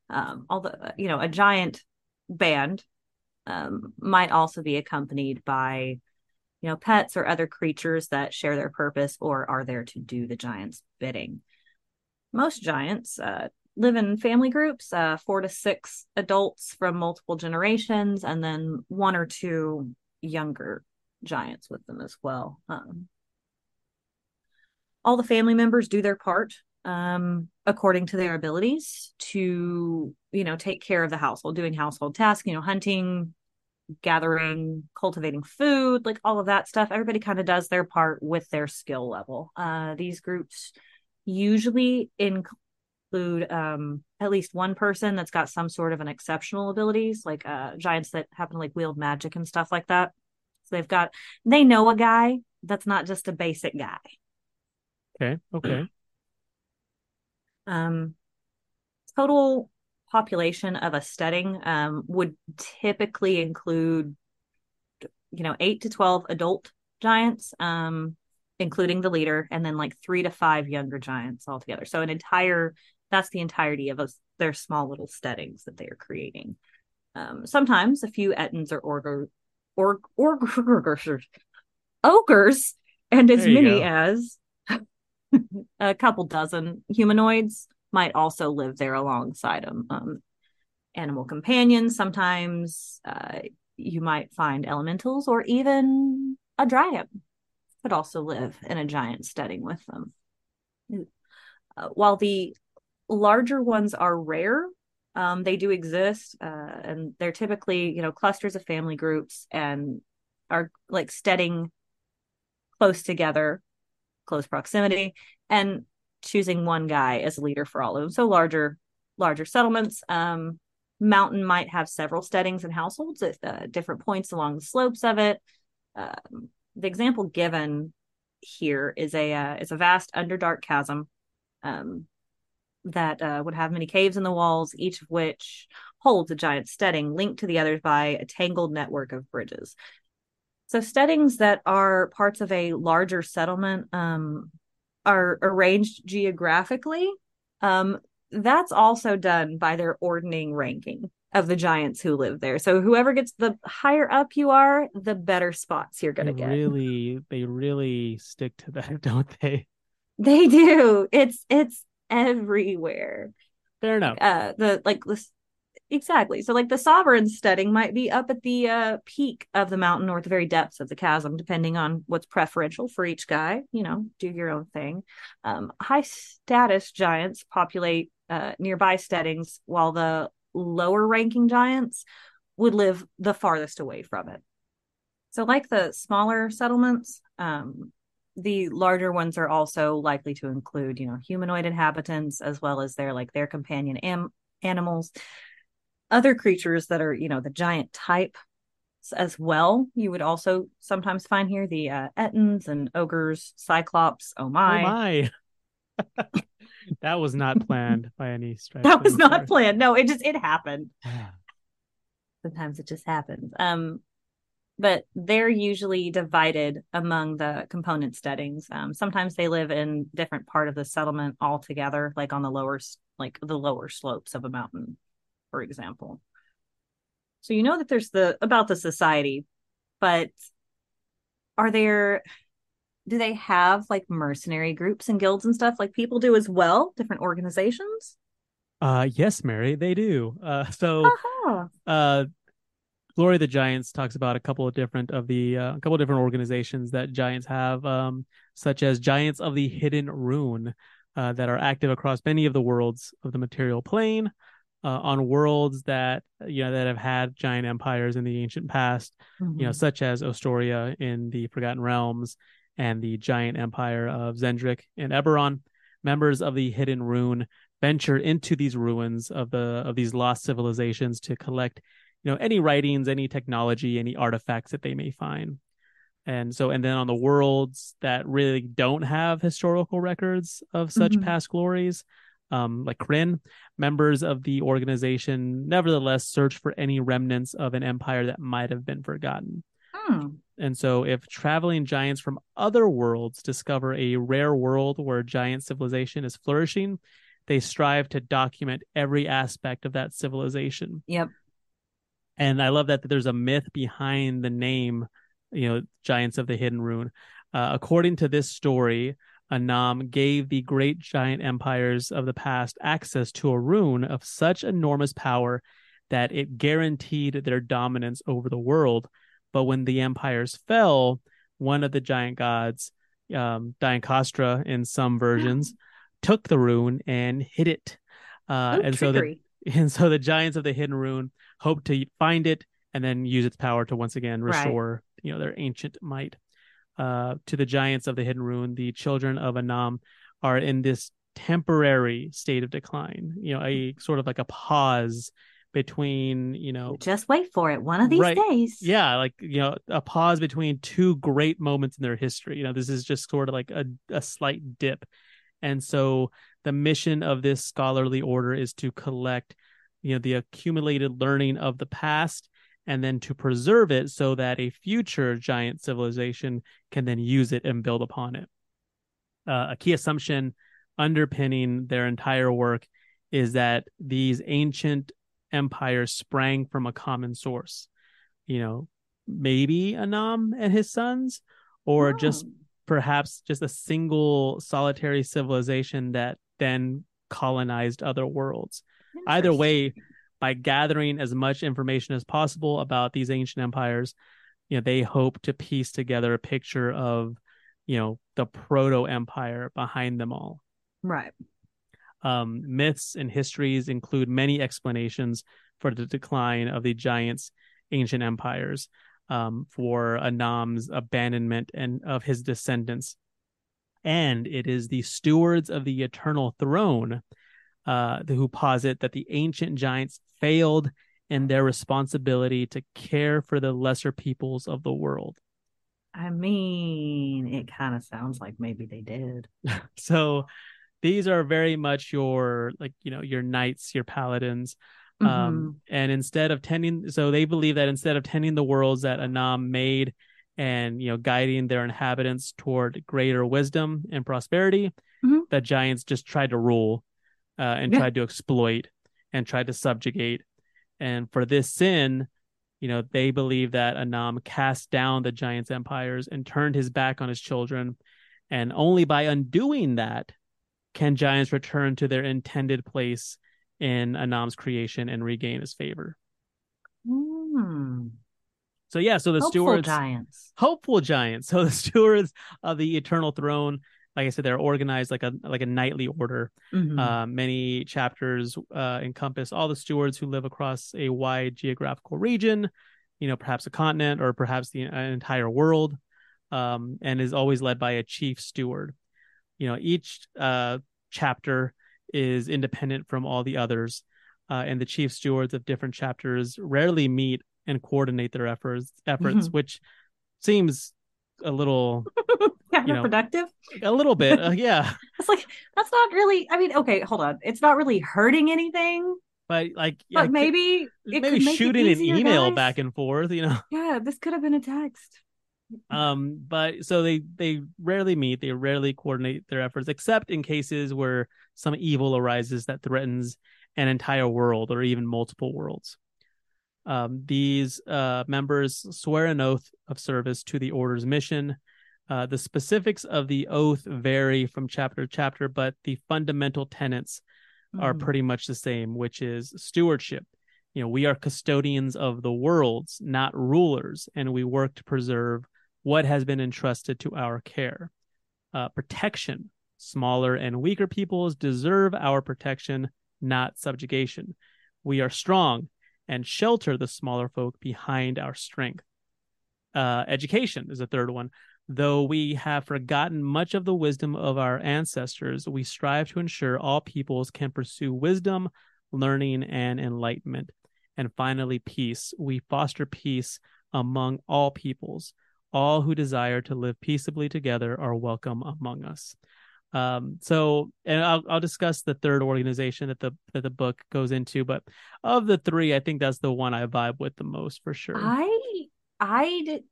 Um, although, you know, a giant band um, might also be accompanied by, you know, pets or other creatures that share their purpose or are there to do the giant's bidding. Most giants uh, live in family groups, uh, four to six adults from multiple generations, and then one or two younger giants with them as well. Um, all the family members do their part um, according to their abilities to, you know, take care of the household, doing household tasks, you know, hunting, gathering, cultivating food, like all of that stuff. Everybody kind of does their part with their skill level. Uh, these groups usually include um, at least one person that's got some sort of an exceptional abilities, like uh, giants that happen to like wield magic and stuff like that. So they've got, they know a guy that's not just a basic guy. Okay. Okay. Um, total population of a steading um, would typically include, you know, eight to 12 adult giants, um, including the leader, and then like three to five younger giants altogether. So an entire, that's the entirety of a, their small little steadings that they are creating. Um, sometimes a few ettins or org, org, org, (laughs) ogres, and as many go. as (laughs) a couple dozen humanoids might also live there alongside them. Um, animal companions, sometimes uh, you might find elementals or even a dragon could also live in a giant steading with them. Uh, while the larger ones are rare, um, they do exist, uh, and they're typically, you know, clusters of family groups and are like steading close together, close proximity, and choosing one guy as a leader for all of them. So larger larger settlements. Um, mountain might have several steadings and households at uh, different points along the slopes of it. Um, the example given here is a uh, is a vast underdark chasm um, that uh, would have many caves in the walls, each of which holds a giant steading linked to the others by a tangled network of bridges. So steadings that are parts of a larger settlement um, are arranged geographically. Um, that's also done by their ordning ranking of the giants who live there. So whoever gets the higher up you are, the better spots you're going to get. Really, they really stick to that, (laughs) don't they? They do. It's it's everywhere. Fair enough. Uh, the like the exactly. So like the sovereign studding might be up at the uh, peak of the mountain or at the very depths of the chasm, depending on what's preferential for each guy. You know, do your own thing. Um, high status giants populate uh, nearby steadings, while the lower ranking giants would live the farthest away from it. So, like the smaller settlements, um, the larger ones are also likely to include, you know, humanoid inhabitants as well as their like their companion am- animals, other creatures that are, you know, the giant type as well. You would also sometimes find here the uh, Ettins and ogres, cyclops. Oh my! Oh my! (laughs) that was not (laughs) planned by any stretch. That was not (laughs) planned. No, it just it happened. Sometimes it just happens. Um, but they're usually divided among the component steadings. Um, sometimes they live in different part of the settlement altogether, like on the lower, like the lower slopes of a mountain, for example. So you know that there's the about the society, but are there? Do they have like mercenary groups and guilds and stuff like people do as well? Different organizations. Uh, yes, Mary, they do. Uh, so, uh-huh. uh, Glory of the Giants talks about a couple of different of the uh, a couple of different organizations that giants have, um, such as Giants of the Hidden Rune, uh, that are active across many of the worlds of the material plane, uh, on worlds that you know that have had giant empires in the ancient past, mm-hmm. you know, mm-hmm. such as Ostoria in the Forgotten Realms and the giant empire of Xen'drik and Eberron. Members of the Hidden Rune venture into these ruins of the of these lost civilizations to collect you know any writings any technology any artifacts that they may find and so and then on the worlds that really don't have historical records of such mm-hmm. past glories um, like Krynn, members of the organization nevertheless search for any remnants of an empire that might have been forgotten. Hmm. And so, if traveling giants from other worlds discover a rare world where giant civilization is flourishing, they strive to document every aspect of that civilization. Yep. And I love that, that there's a myth behind the name, you know, Giants of the Hidden Rune. Uh, according to this story, Annam gave the great giant empires of the past access to a rune of such enormous power that it guaranteed their dominance over the world. But when the empires fell, one of the giant gods, um, Diancastra in some versions, (gasps) took the rune and hid it. Uh, and so the (laughs) and so the giants of the hidden rune hope to find it and then use its power to once again restore right. you know their ancient might uh, to the giants of the hidden rune the children of annam are in this temporary state of decline you know a sort of like a pause between you know just wait for it one of these right, days. Yeah like you know a pause between two great moments in their history. You know this is just sort of like a, a slight dip. And so the mission of this scholarly order is to collect you know the accumulated learning of the past and then to preserve it so that a future giant civilization can then use it and build upon it uh, a key assumption underpinning their entire work is that these ancient empires sprang from a common source you know maybe annam and his sons or oh. just perhaps just a single solitary civilization that then colonized other worlds. Either way, by gathering as much information as possible about these ancient empires, you know, they hope to piece together a picture of, you know, the proto empire behind them all. Right. Um, myths and histories include many explanations for the decline of the giants' ancient empires, um, for Annam's abandonment and of his descendants. And it is the stewards of the eternal throne uh, who posit that the ancient giants failed in their responsibility to care for the lesser peoples of the world. I mean, it kind of sounds like maybe they did. (laughs) So these are very much your like you know your knights, your paladins. Um, Mm-hmm. and instead of tending, so they believe that instead of tending the worlds that Annam made and you know guiding their inhabitants toward greater wisdom and prosperity, Mhm. the giants just tried to rule uh, and Yeah. tried to exploit and tried to subjugate. And for this sin, you know, they believe that Annam cast down the giants' empires and turned his back on his children. And only by undoing that can giants return to their intended place in Annam's creation and regain his favor. Hmm. So yeah, so the Hopeful stewards giants. hopeful giants. (laughs) So the stewards of the eternal throne, like I said, they're organized like a like a knightly order. Mhm. Uh, many chapters uh, encompass all the stewards who live across a wide geographical region, you know, perhaps a continent or perhaps the an entire world, um, and is always led by a chief steward. You know, each uh, chapter is independent from all the others, uh, and the chief stewards of different chapters rarely meet and coordinate their efforts. Efforts, which seems a little, (laughs) you know, Counterproductive. a little bit, uh, (laughs) yeah. It's like that's not really. I mean, okay, hold on. It's not really hurting anything, But like, but maybe it maybe could shooting an email guys. back and forth, you know. Yeah, this could have been a text. Um, but so they they rarely meet, they rarely coordinate their efforts, except in cases where some evil arises that threatens an entire world or even multiple worlds. Um, these uh, members swear an oath of service to the order's mission. Uh, the specifics of the oath vary from chapter to chapter, but the fundamental tenets are Mhm. pretty much the same, which is stewardship. You know, we are custodians of the worlds, not rulers, and we work to preserve what has been entrusted to our care. Uh, protection. Smaller and weaker peoples deserve our protection, not subjugation. We are strong and shelter the smaller folk behind our strength. Uh, education is a third one. Though we have forgotten much of the wisdom of our ancestors, we strive to ensure all peoples can pursue wisdom, learning, and enlightenment. And finally, peace. We foster peace among all peoples. All who desire to live peaceably together are welcome among us. Um, so, and I'll I'll discuss the third organization that the that the book goes into, but of the three, I think that's the one I vibe with the most for sure. I I did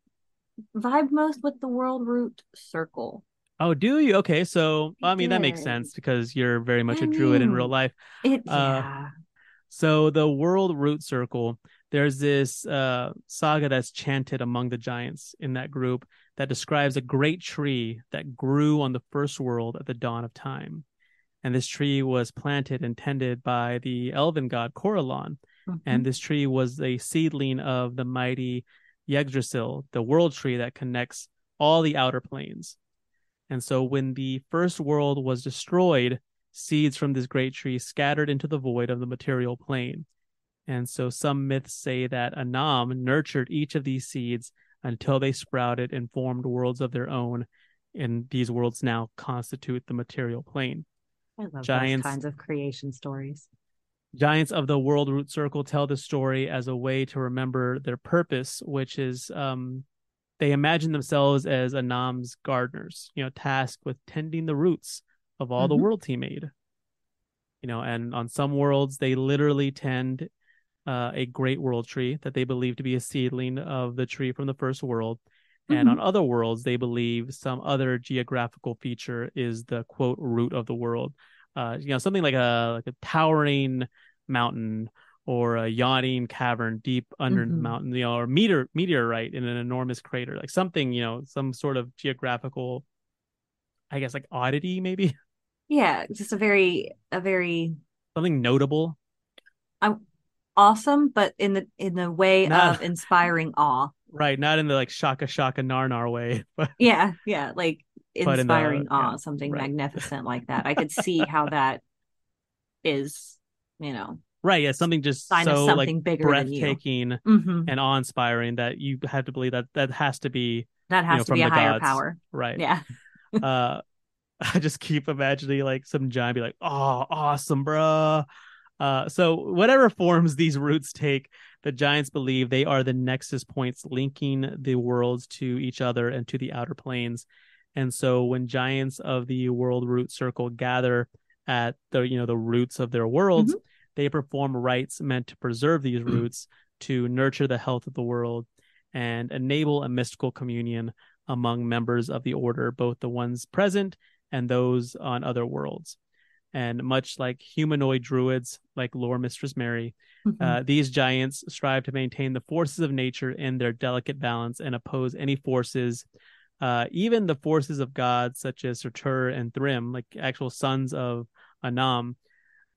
vibe most with the World Root Circle. Oh, do you? Okay, so I mean that makes sense because you're very much I a druid in real life. It Uh, yeah. So the World Root Circle, there's this uh, saga that's chanted among the giants in that group that describes a great tree that grew on the first world at the dawn of time. And this tree was planted and tended by the elven god Corellon. Mm-hmm. And this tree was a seedling of the mighty Yggdrasil, the world tree that connects all the outer planes. And so when the first world was destroyed, seeds from this great tree scattered into the void of the material plane. And so some myths say that Annam nurtured each of these seeds until they sprouted and formed worlds of their own. And these worlds now constitute the material plane. I love giants- those kinds of creation stories. Giants of the World Root Circle tell the story as a way to remember their purpose, which is um, they imagine themselves as Annam's gardeners, you know, tasked with tending the roots of all the Mhm. worlds he made. You know, and on some worlds, they literally tend uh, a great world tree that they believe to be a seedling of the tree from the first world. And on other worlds, they believe some other geographical feature is the quote root of the world. Uh, you know, something like a like a towering mountain or a yawning cavern deep under the Mhm. mountain, you know, or meteor meteorite in an enormous crater, like something, you know, some sort of geographical, I guess, like oddity, maybe Yeah, just a very a very something notable. Awesome, but in the in the way Not- of inspiring awe. Right, not in the like shaka shaka narnar way, (laughs) but Yeah, yeah, like But in the- inspiring awe, yeah, something right. magnificent like that. I could see (laughs) how that is, you know, right, yeah, something just so something like bigger you. breathtaking hmm and awe inspiring that you have to believe that that has to be That has know, to be a higher gods. power. right. Yeah. (laughs) uh, I just keep imagining like some giant be like, "Oh, awesome, bruh." Uh, so whatever forms these roots take, the giants believe they are the nexus points linking the worlds to each other and to the outer planes. And so when giants of the world root circle gather at the you know the roots of their worlds, Mhm. they perform rites meant to preserve these Mm. roots, to nurture the health of the world, and enable a mystical communion among members of the order, both the ones present and those on other worlds. And much like humanoid druids, like lore Mistress Mary, Mm-hmm. uh, these giants strive to maintain the forces of nature in their delicate balance and oppose any forces, uh, even the forces of gods such as Surtur and Thrym, like actual sons of Annam,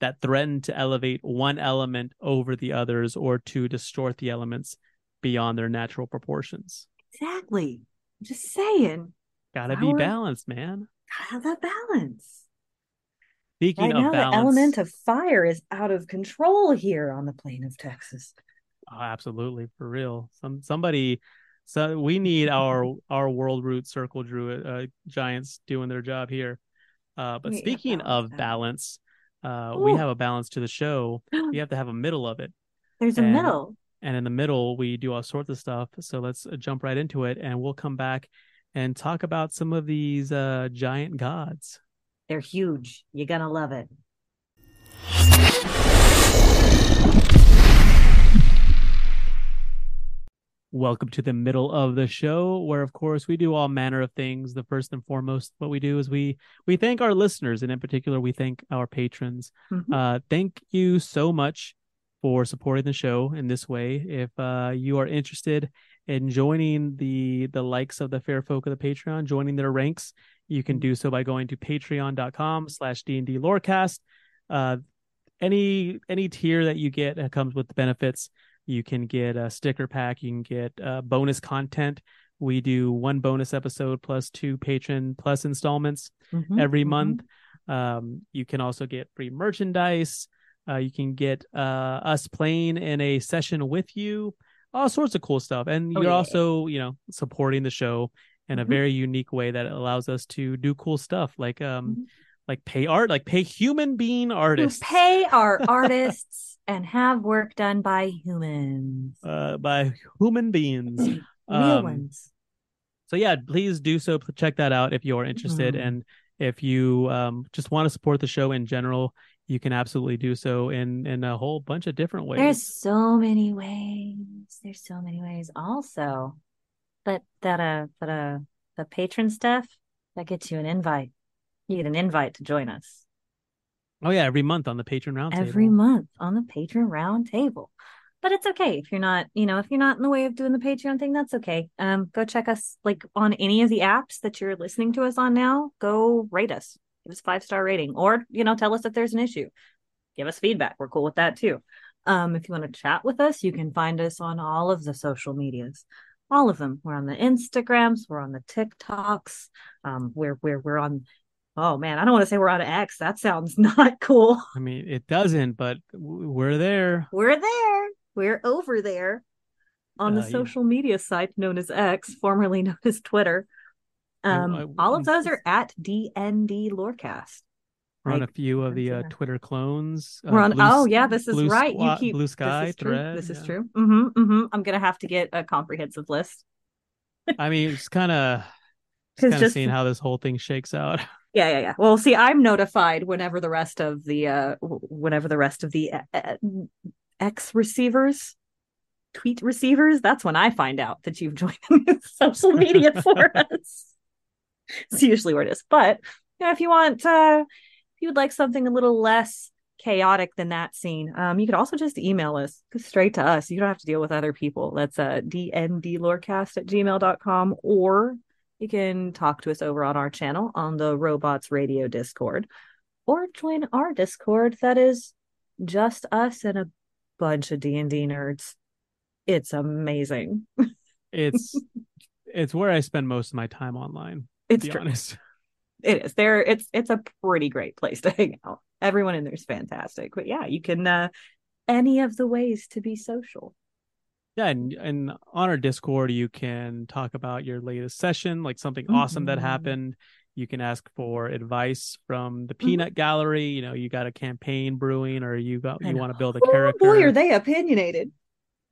that threaten to elevate one element over the others or to distort the elements beyond their natural proportions. Exactly. Just saying. Gotta be balanced, man. Gotta have that balance. Speaking Right of now, balance, the element of fire is out of control here on the plain of Texas. Oh, absolutely, for real. Some somebody, so we need our (laughs) our world root circle druid uh, giants doing their job here. Uh, but We- speaking of balance, uh, we have a balance to the show. We have to have a middle of it, There's a middle. and in the middle we do all sorts of stuff. So let's uh, jump right into it, and we'll come back and talk about some of these uh, giant gods. They're huge. You're gonna love it. Welcome to the middle of the show, where of course we do all manner of things. The first and foremost, what we do is we we thank our listeners, and in particular, we thank our patrons. Mhm. Uh, thank you so much for supporting the show in this way. If uh, you are interested in joining the the likes of the fair folk of the Patreon, joining their ranks, you can do so by going to patreon.com slash D&D lorecast. Uh, any any tier that you get comes with the benefits. You can get a sticker pack. You can get uh, bonus content. We do one bonus episode plus two patron plus installments Mhm, every mhm. month. Um, you can also get free merchandise. Uh, you can get uh, us playing in a session with you. All sorts of cool stuff, and Oh, you're yeah. also, you know, supporting the show in a Mhm. very unique way that allows us to do cool stuff, like um, Mhm. like pay art, like pay human being To artists. pay our (laughs) artists and have work done by humans. uh, by human beings. Real Um, ones. So yeah, please do so. Check that out if you're interested, Mhm. and if you um, just want to support the show in general, you can absolutely do so in in a whole bunch of different ways. There's so many ways. There's so many ways. Also, but that uh, that uh, the patron stuff that gets you an invite. You get an invite to join us Oh yeah, every month on the Patreon roundtable. every month on the patron round table. But it's okay if you're not, you know, if you're not in the way of doing the Patreon thing, that's okay. Um, go check us like on any of the apps that you're listening to us on now. Go rate us, give us five star rating, or you know, tell us if there's an issue. Give us feedback. We're cool with that too. Um, if you want to chat with us, you can find us on all of the social medias, all of them. We're on the Instagrams, we're on the TikToks, um, we're we're we're on. Oh man, I don't want to say we're on X. That sounds (laughs) not cool. I mean, it doesn't, but we're there. We're there. We're over there on Uh, the yeah. social media site known as X, formerly (laughs) known as Twitter. Um, I- all of those are at DND Lorecast. We're on a few of the uh. Twitter clones. uh, We're on. Blue oh yeah, this is right. Squat- you keep Blue Sky This thread. This is true. Mm-hmm, mm-hmm. I'm gonna have to get a comprehensive list. (laughs) I mean, it's kind of kind of seeing how this whole thing shakes out. (laughs) Yeah, yeah, yeah. Well, see, I'm notified whenever the rest of the uh whenever the rest of the uh, uh, X receivers tweet receivers, that's when I find out that you've (laughs) joined social media for us. It's usually where it is. But you know, if you want uh if you would like something a little less chaotic than that scene, um, you could also just email us straight to us. You don't have to deal with other people. That's uh dndlorecast at gmail.com or you can talk to us over on our channel on the Robots Radio Discord or join our Discord that is just us and a bunch of D&D nerds. It's amazing. (laughs) It's it's where I spend most of my time online. It's to be true. honest. It is. There it's it's a pretty great place to (laughs) hang out. Everyone in there is fantastic. But yeah, you can uh any of the ways to be social. Yeah, and, and on our Discord, you can talk about your latest session, like something awesome that Mhm. happened. You can ask for advice from the Mm-hmm. Peanut Gallery. You know, you got a campaign brewing, or you got you want to build a Oh character. boy, are they opinionated.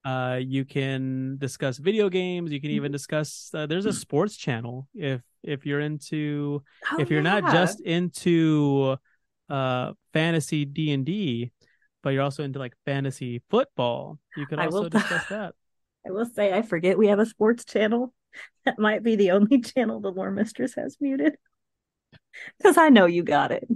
Uh, you can discuss video games. You can even Mm-hmm. discuss. Uh, there's a sports channel if if you're into Oh, if you're not just into uh fantasy D and D, but you're also into like fantasy football. You could I also will- discuss that. (laughs) I will say, I forget we have a sports channel. (laughs) That might be the only channel the lore mistress has muted. (laughs) Because I know you got it.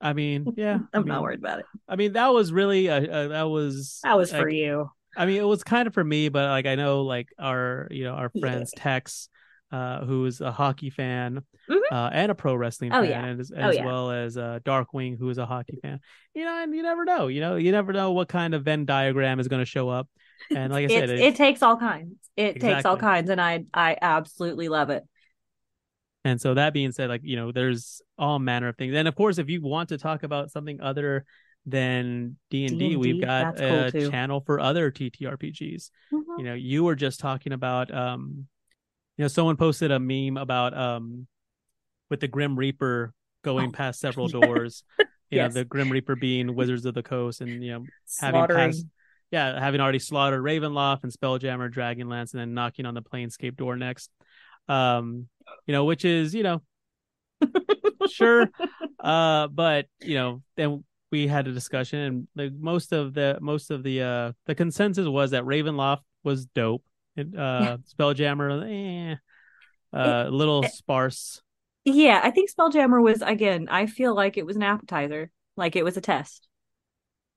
I mean, yeah, I I'm mean, not worried about it. I mean, that was really uh, uh, that was That was for like, you. I mean, it was kind of for me, but like I know like our you know our friends Tex, uh, who's a hockey fan Mhm. uh, and a pro wrestling Oh, fan, yeah. and as, Oh, yeah. well as uh, Darkwing, who is a hockey fan. You know, and you never know. You know, you never know what kind of Venn diagram is going to show up. And like I said, it, it takes all kinds. It takes all kinds, and I I absolutely love it. And so that being said, like, you know, there's all manner of things. And of course, if you want to talk about something other than D&D, D&D, we've got cool a too. channel for other TTRPGs. Mhm. You know, you were just talking about um you know, someone posted a meme about um with the Grim Reaper going Oh, past several (laughs) doors. You Yes. know, the Grim Reaper being Wizards of the Coast and you know, having passed yeah, having already slaughtered Ravenloft and Spelljammer, Dragonlance, and then knocking on the Planescape door next. Um, you know, which is, you know, (laughs) sure. (laughs) Uh, but you know, then we had a discussion and like most of the most of the uh the consensus was that Ravenloft was dope. And uh Spelljammer, eh, uh, a little it- sparse. Yeah, I think Spelljammer was again. I feel like it was an appetizer, like it was a test.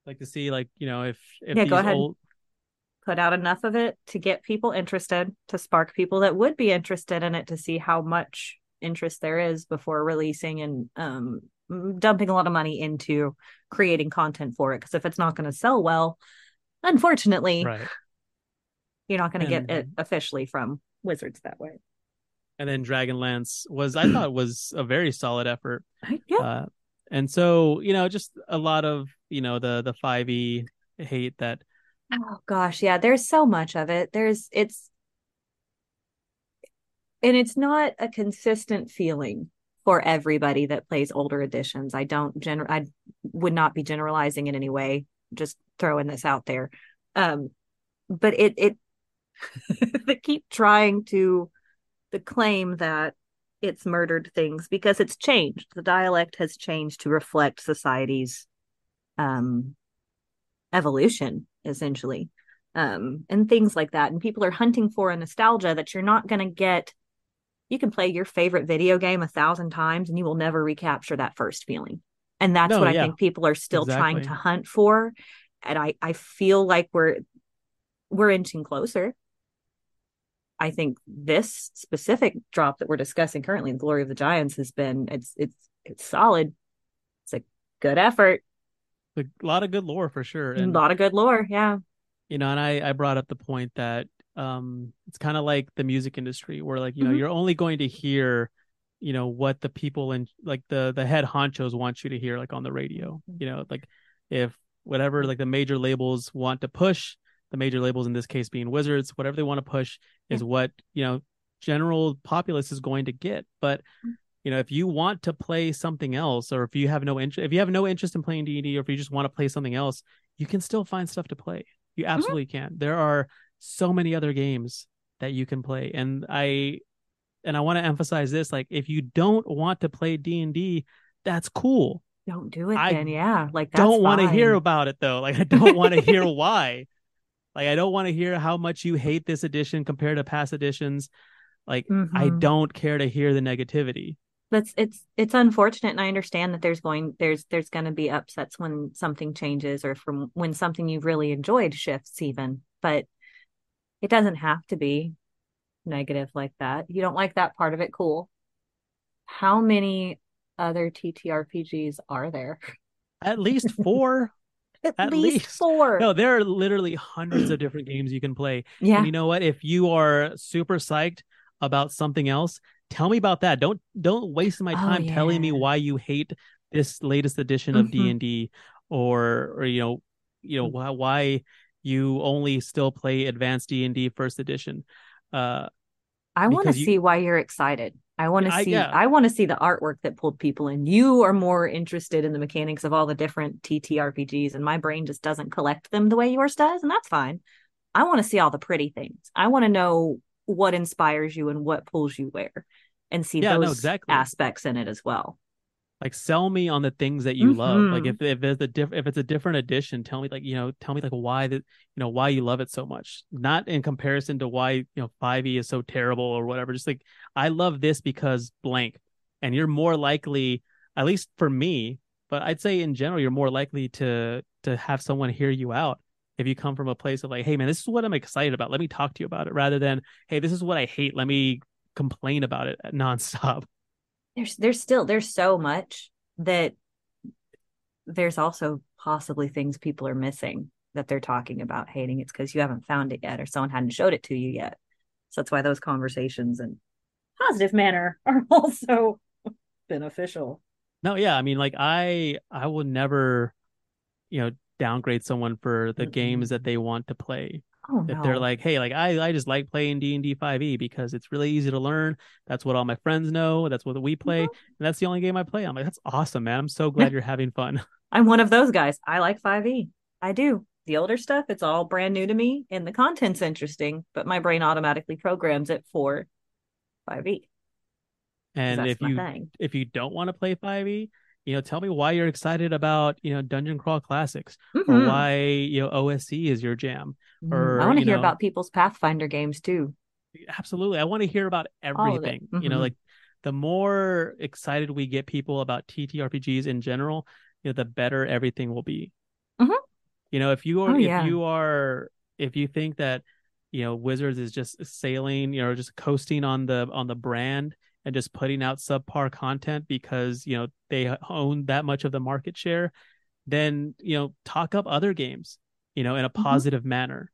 Like to see, like you know, if if Yeah, go ahead. old Put out enough of it to get people interested, to spark people that would be interested in it, to see how much interest there is before releasing and um dumping a lot of money into creating content for it. Because if it's not going to sell well, unfortunately, right, you're not going to get it officially from Wizards that way. and then Dragonlance was I (clears throat) thought was a very solid effort. Yeah. Uh, and so you know, just a lot of you know the the five E hate that Oh gosh, yeah, there's so much of it. There's it's and it's not a consistent feeling for everybody that plays older editions. I don't general. I would not be generalizing in any way, just throwing this out there. Um but it it (laughs) they keep trying to the claim that it's murdered things because it's changed. The dialect has changed to reflect society's um evolution essentially. Um and things like that. And people are hunting for a nostalgia that you're not going to get. You can play your favorite video game a thousand times and you will never recapture that first feeling. And that's No, what yeah. i think people are still trying to hunt for. And i i feel like we're we're inching closer i think this specific drop that we're discussing currently in glory of the giants has been it's it's it's solid it's a good effort a lot of good lore for sure. And, a lot of good lore yeah you know, and I I brought up the point that um it's kind of like the music industry where like you know Mhm. you're only going to hear you know what the people and like the the head honchos want you to hear like on the radio Mm-hmm. you know like if whatever like the major labels want to push the major labels in this case being wizards whatever they want to push is what you know general populace is going to get. But Mm-hmm. you know if you want to play something else or if you have no interest if you have no interest in playing d&d or if you just want to play something else you can still find stuff to play. You absolutely can. There are so many other games that you can play. And i and i want to emphasize this like if you don't want to play d&d that's cool. Don't do it I then. Yeah. Like that's don't want to hear about it though. Like i don't want to hear (laughs) why like i don't want to hear how much you hate this edition compared to past editions like i Mhm. don't care to hear the negativity That's it's it's unfortunate and I understand that there's going there's there's gonna be upsets when something changes or from when something you've really enjoyed shifts even. But it doesn't have to be negative like that. You don't like that part of it, cool. How many other TTRPGs are there? at least four At, At least, least. four. no there are literally hundreds of (clears throat) different games you can play yeah. And you know what? If you are super psyched about something else, tell me about that. Don't don't waste my Oh, time telling me why you hate this latest edition of Mhm. D and D, or or you know, you Mm. know why why you only still play Advanced D and D First Edition. Uh, I want to see why you're excited. I want to see yeah. I want to see the artwork that pulled people in. You are more interested in the mechanics of all the different TTRPGs and my brain just doesn't collect them the way yours does and that's fine. I want to see all the pretty things. I want to know what inspires you and what pulls you where and see Yeah, no, those exactly. aspects in it as well. Like sell me on the things that you love like if mm-hmm. if it's a diff- if it's a different edition tell me like you know tell me like why that you know why you love it so much. Not in comparison to why you know 5e is so terrible or whatever just like i love this because blank and you're more likely at least for me but i'd say in general you're more likely to to have someone hear you out if you come from a place of like hey man this is what i'm excited about. Let me talk to you about it rather than hey this is what i hate. Let me complain about it nonstop There's there's still there's so much that there's also possibly things people are missing that they're talking about hating. It's because you haven't found it yet or someone hadn't showed it to you yet. So that's why those conversations in positive manner (laughs) are also beneficial. No, yeah, I mean, like I, I will never, you know, downgrade someone for the mm-hmm. games that they want to play. Oh If no. they're like, hey, like I, I just like playing D and D five E because it's really easy to learn. That's what all my friends know. That's what we play, mm-hmm. and that's the only game I play. I'm like, that's awesome, man. I'm so glad you're having fun. (laughs) I'm one of those guys. I like 5e. I do. The older stuff, it's all brand new to me and the content's interesting, but my brain automatically programs it for five E. And if you thing. if you don't want to play five E, you know, tell me why you're excited about you know Dungeon Crawl Classics or Mhm. why you know OSC is your jam. Mhm. or, I want to hear know- about people's Pathfinder games too. absolutely i want to hear about everything you know Mhm. like the more excited we get people about ttrpgs in general you know the better everything will be Mhm. you know if you are Oh, if yeah. you are if you think that you know wizards is just sailing you know just coasting on the on the brand and just putting out subpar content because you know they own that much of the market share then you know talk up other games you know in a Mhm. positive manner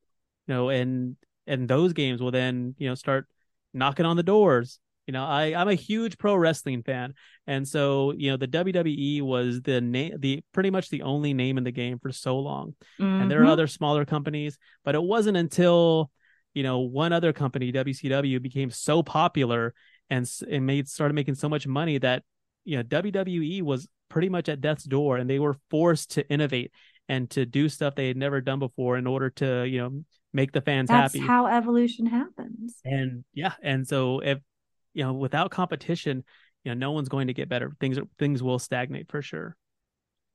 you know and and those games will then you know start knocking on the doors you know i i'm a huge pro wrestling fan and so you know the wwe was the name the pretty much the only name in the game for so long and there are Mhm. other smaller companies but it wasn't until you know one other company wcw became so popular and and made started making so much money that you know wwe was pretty much at death's door and they were forced to innovate and to do stuff they had never done before in order to you know make the fans happy. That's happy how evolution happens. and yeah and so if you know without competition you know no one's going to get better things are, things will stagnate for sure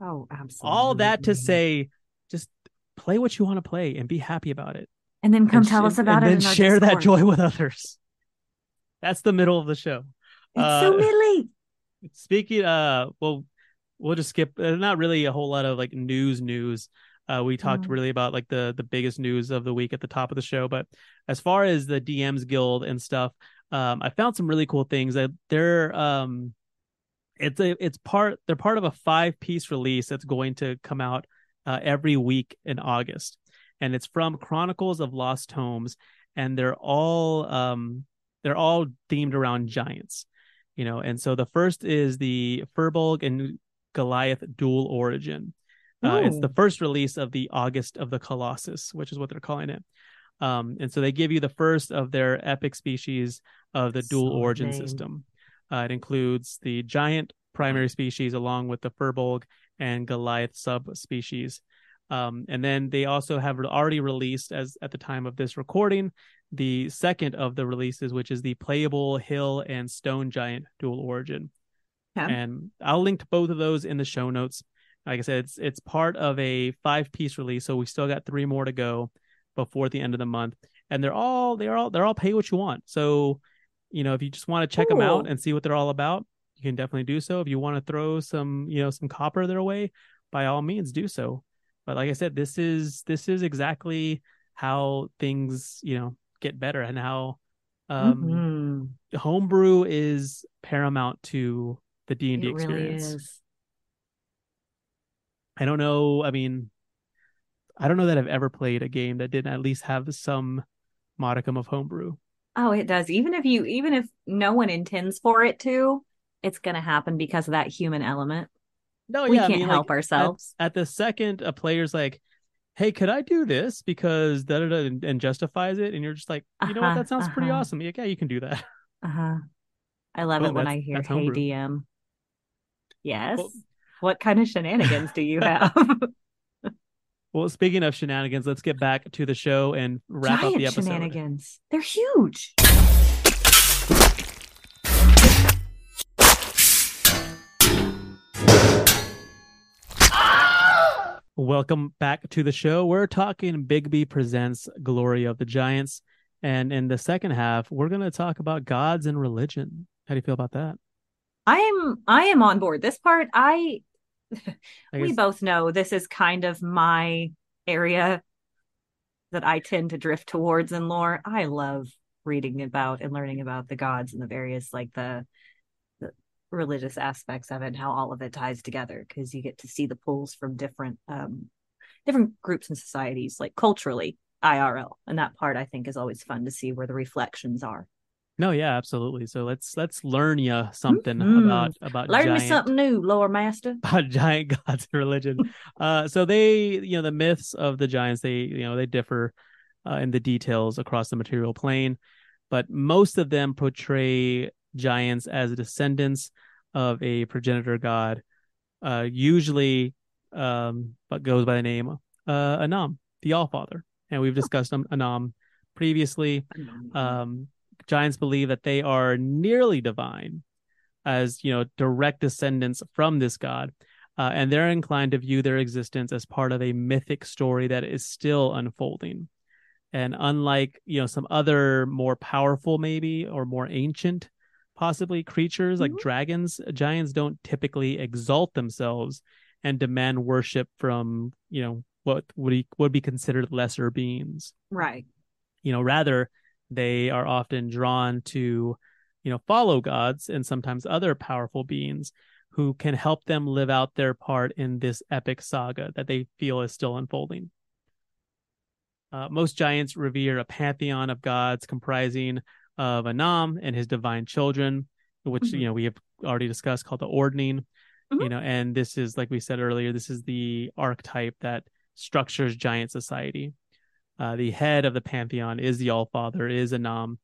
Oh, absolutely. all that to say just play what you want to play and be happy about it and then come and tell sh- us about and it. And then share that joy with others that's the middle of the show It's Uh, so (laughs) middly. speaking uh well we'll just skip uh, not really a whole lot of like news news uh we talked Mm. really about like the the biggest news of the week at the top of the show but as far as the dms guild and stuff um i found some really cool things that they're um it's a it's part they're part of a five piece release that's going to come out uh, every week in august and it's from chronicles of lost homes and they're all um they're all themed around giants you know and so the first is the firbolg and goliath dual origin. Uh, it's the first release of the august of the colossus which is what they're calling it. Um, and so they give you the first of their epic species of the dual origin system. Uh, it includes the giant primary species along with the firbolg and goliath subspecies. Um, and then they also have already released as at the time of this recording the second of the releases which is the playable hill and stone giant dual origin Okay. and I'll link to both of those in the show notes. Like I said, it's it's part of a five piece release, so we still got three more to go before the end of the month. And they're all they're all they're all pay what you want. So, you know, if you just want to check them out and see what they're all about, you can definitely do so. If you want to throw some, you know, some copper their way, by all means do so. But like I said, this is this is exactly how things, you know, get better and how um Mhm. homebrew is paramount to the D&D It really experience. is. I don't know, I mean I don't know that I've ever played a game that didn't at least have some modicum of homebrew. Oh, it does. Even if you, even if no one intends for it to, it's going to happen because of that human element. No, we yeah, can't mean, help like, ourselves. At, at the second a player's like, "Hey, could I do this?" because da da da and, and justifies it and you're just like, "You know what? Uh-huh, That sounds pretty uh-huh. awesome." Like, yeah, you can do that. Uh huh. I love Oh, it when I hear "Hey homebrew. DM." Yes. Well- what kind of shenanigans do you (laughs) have? Well, speaking of shenanigans, let's get back to the show and wrap Giant up the episode. shenanigans. They're huge. Welcome back to the show. We're talking Bigby presents Glory of the Giants, and in the second half, we're going to talk about gods and religion. How do you feel about that? I am I am on board. This part I I we both know this is kind of my area that I tend to drift towards in lore. I love reading about and learning about the gods and the various like the, the religious aspects of it and how all of it ties together because you get to see the pulls from different um different groups and societies like culturally IRL and that part I think is always fun to see where the reflections are. No, yeah, absolutely. So let's let's learn you something Mhm. about about Learn giant, me something new, lore master. (laughs) about giant gods and religion. uh, so they, you know, the myths of the giants, they, you know, they differ uh, in the details across the material plane, but most of them portray giants as descendants of a progenitor god, uh, usually, um, but goes by the name uh, Annam, the All Father, and we've discussed An- Annam previously. Um, giants believe that they are nearly divine, as you know, direct descendants from this god, uh, and they're inclined to view their existence as part of a mythic story that is still unfolding. And unlike you know some other more powerful, maybe or more ancient, possibly creatures like dragons, giants don't typically exalt themselves and demand worship from you know what would be, would be considered lesser beings. Right. you know rather they are often drawn to you know follow gods and sometimes other powerful beings who can help them live out their part in this epic saga that they feel is still unfolding. Uh, most giants revere a pantheon of gods comprising of Annam and his divine children, which Mhm. you know we have already discussed, called the Ordning. You Mhm. know, and this is like we said earlier, this is the archetype that structures giant society. Uh, the head of the pantheon is the All Father, is Annam,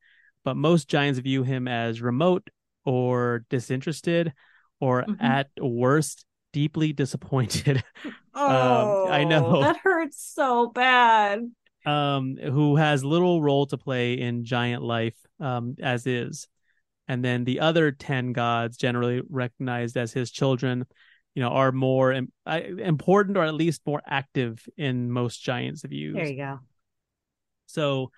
but most giants view him as remote or disinterested, or Mhm. at worst, deeply disappointed. (laughs) Um, I know. Oh, That hurts so bad. Um, who has little role to play in giant life um, as is. And then the other 10 gods, generally recognized as his children, you know, are more im- important or at least more active in most giants' views. There you go. So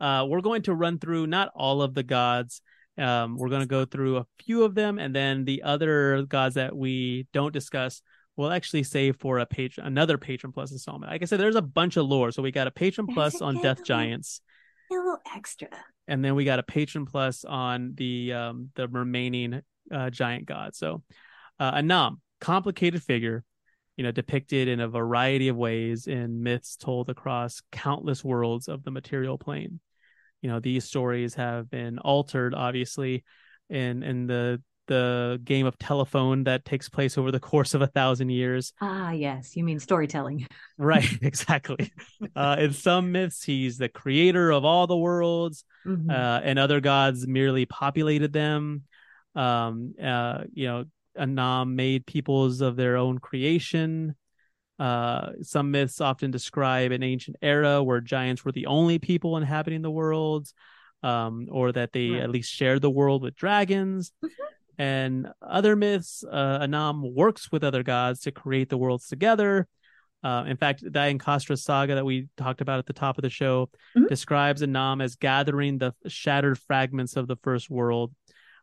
uh, we're going to run through not all of the gods. Um, we're going to go through a few of them, and then the other gods that we don't discuss, we'll actually save for a patron, another patron plus installment. Like I said, there's a bunch of lore. So we got a patron There's plus a on Death. Giants, A little extra. and then we got a patron plus on the um, the remaining uh, giant god So uh, Annam, complicated figure, you know, depicted in a variety of ways in myths told across countless worlds of the material plane. You know, these stories have been altered, obviously, in in the the game of telephone that takes place over the course of a thousand years. Ah, yes. You mean storytelling. (laughs) Right, (laughs) exactly. uh, in some myths, he's the creator of all the worlds Mhm. uh, and other gods merely populated them. Um, uh, you know, Annam made peoples of their own creation. Uh, some myths often describe an ancient era where giants were the only people inhabiting the worlds, um, or that they Right. at least shared the world with dragons. And other myths, uh, Annam works with other gods to create the worlds together. Uh, in fact, the Diancastra saga that we talked about at the top of the show Mhm. describes Annam as gathering the shattered fragments of the first world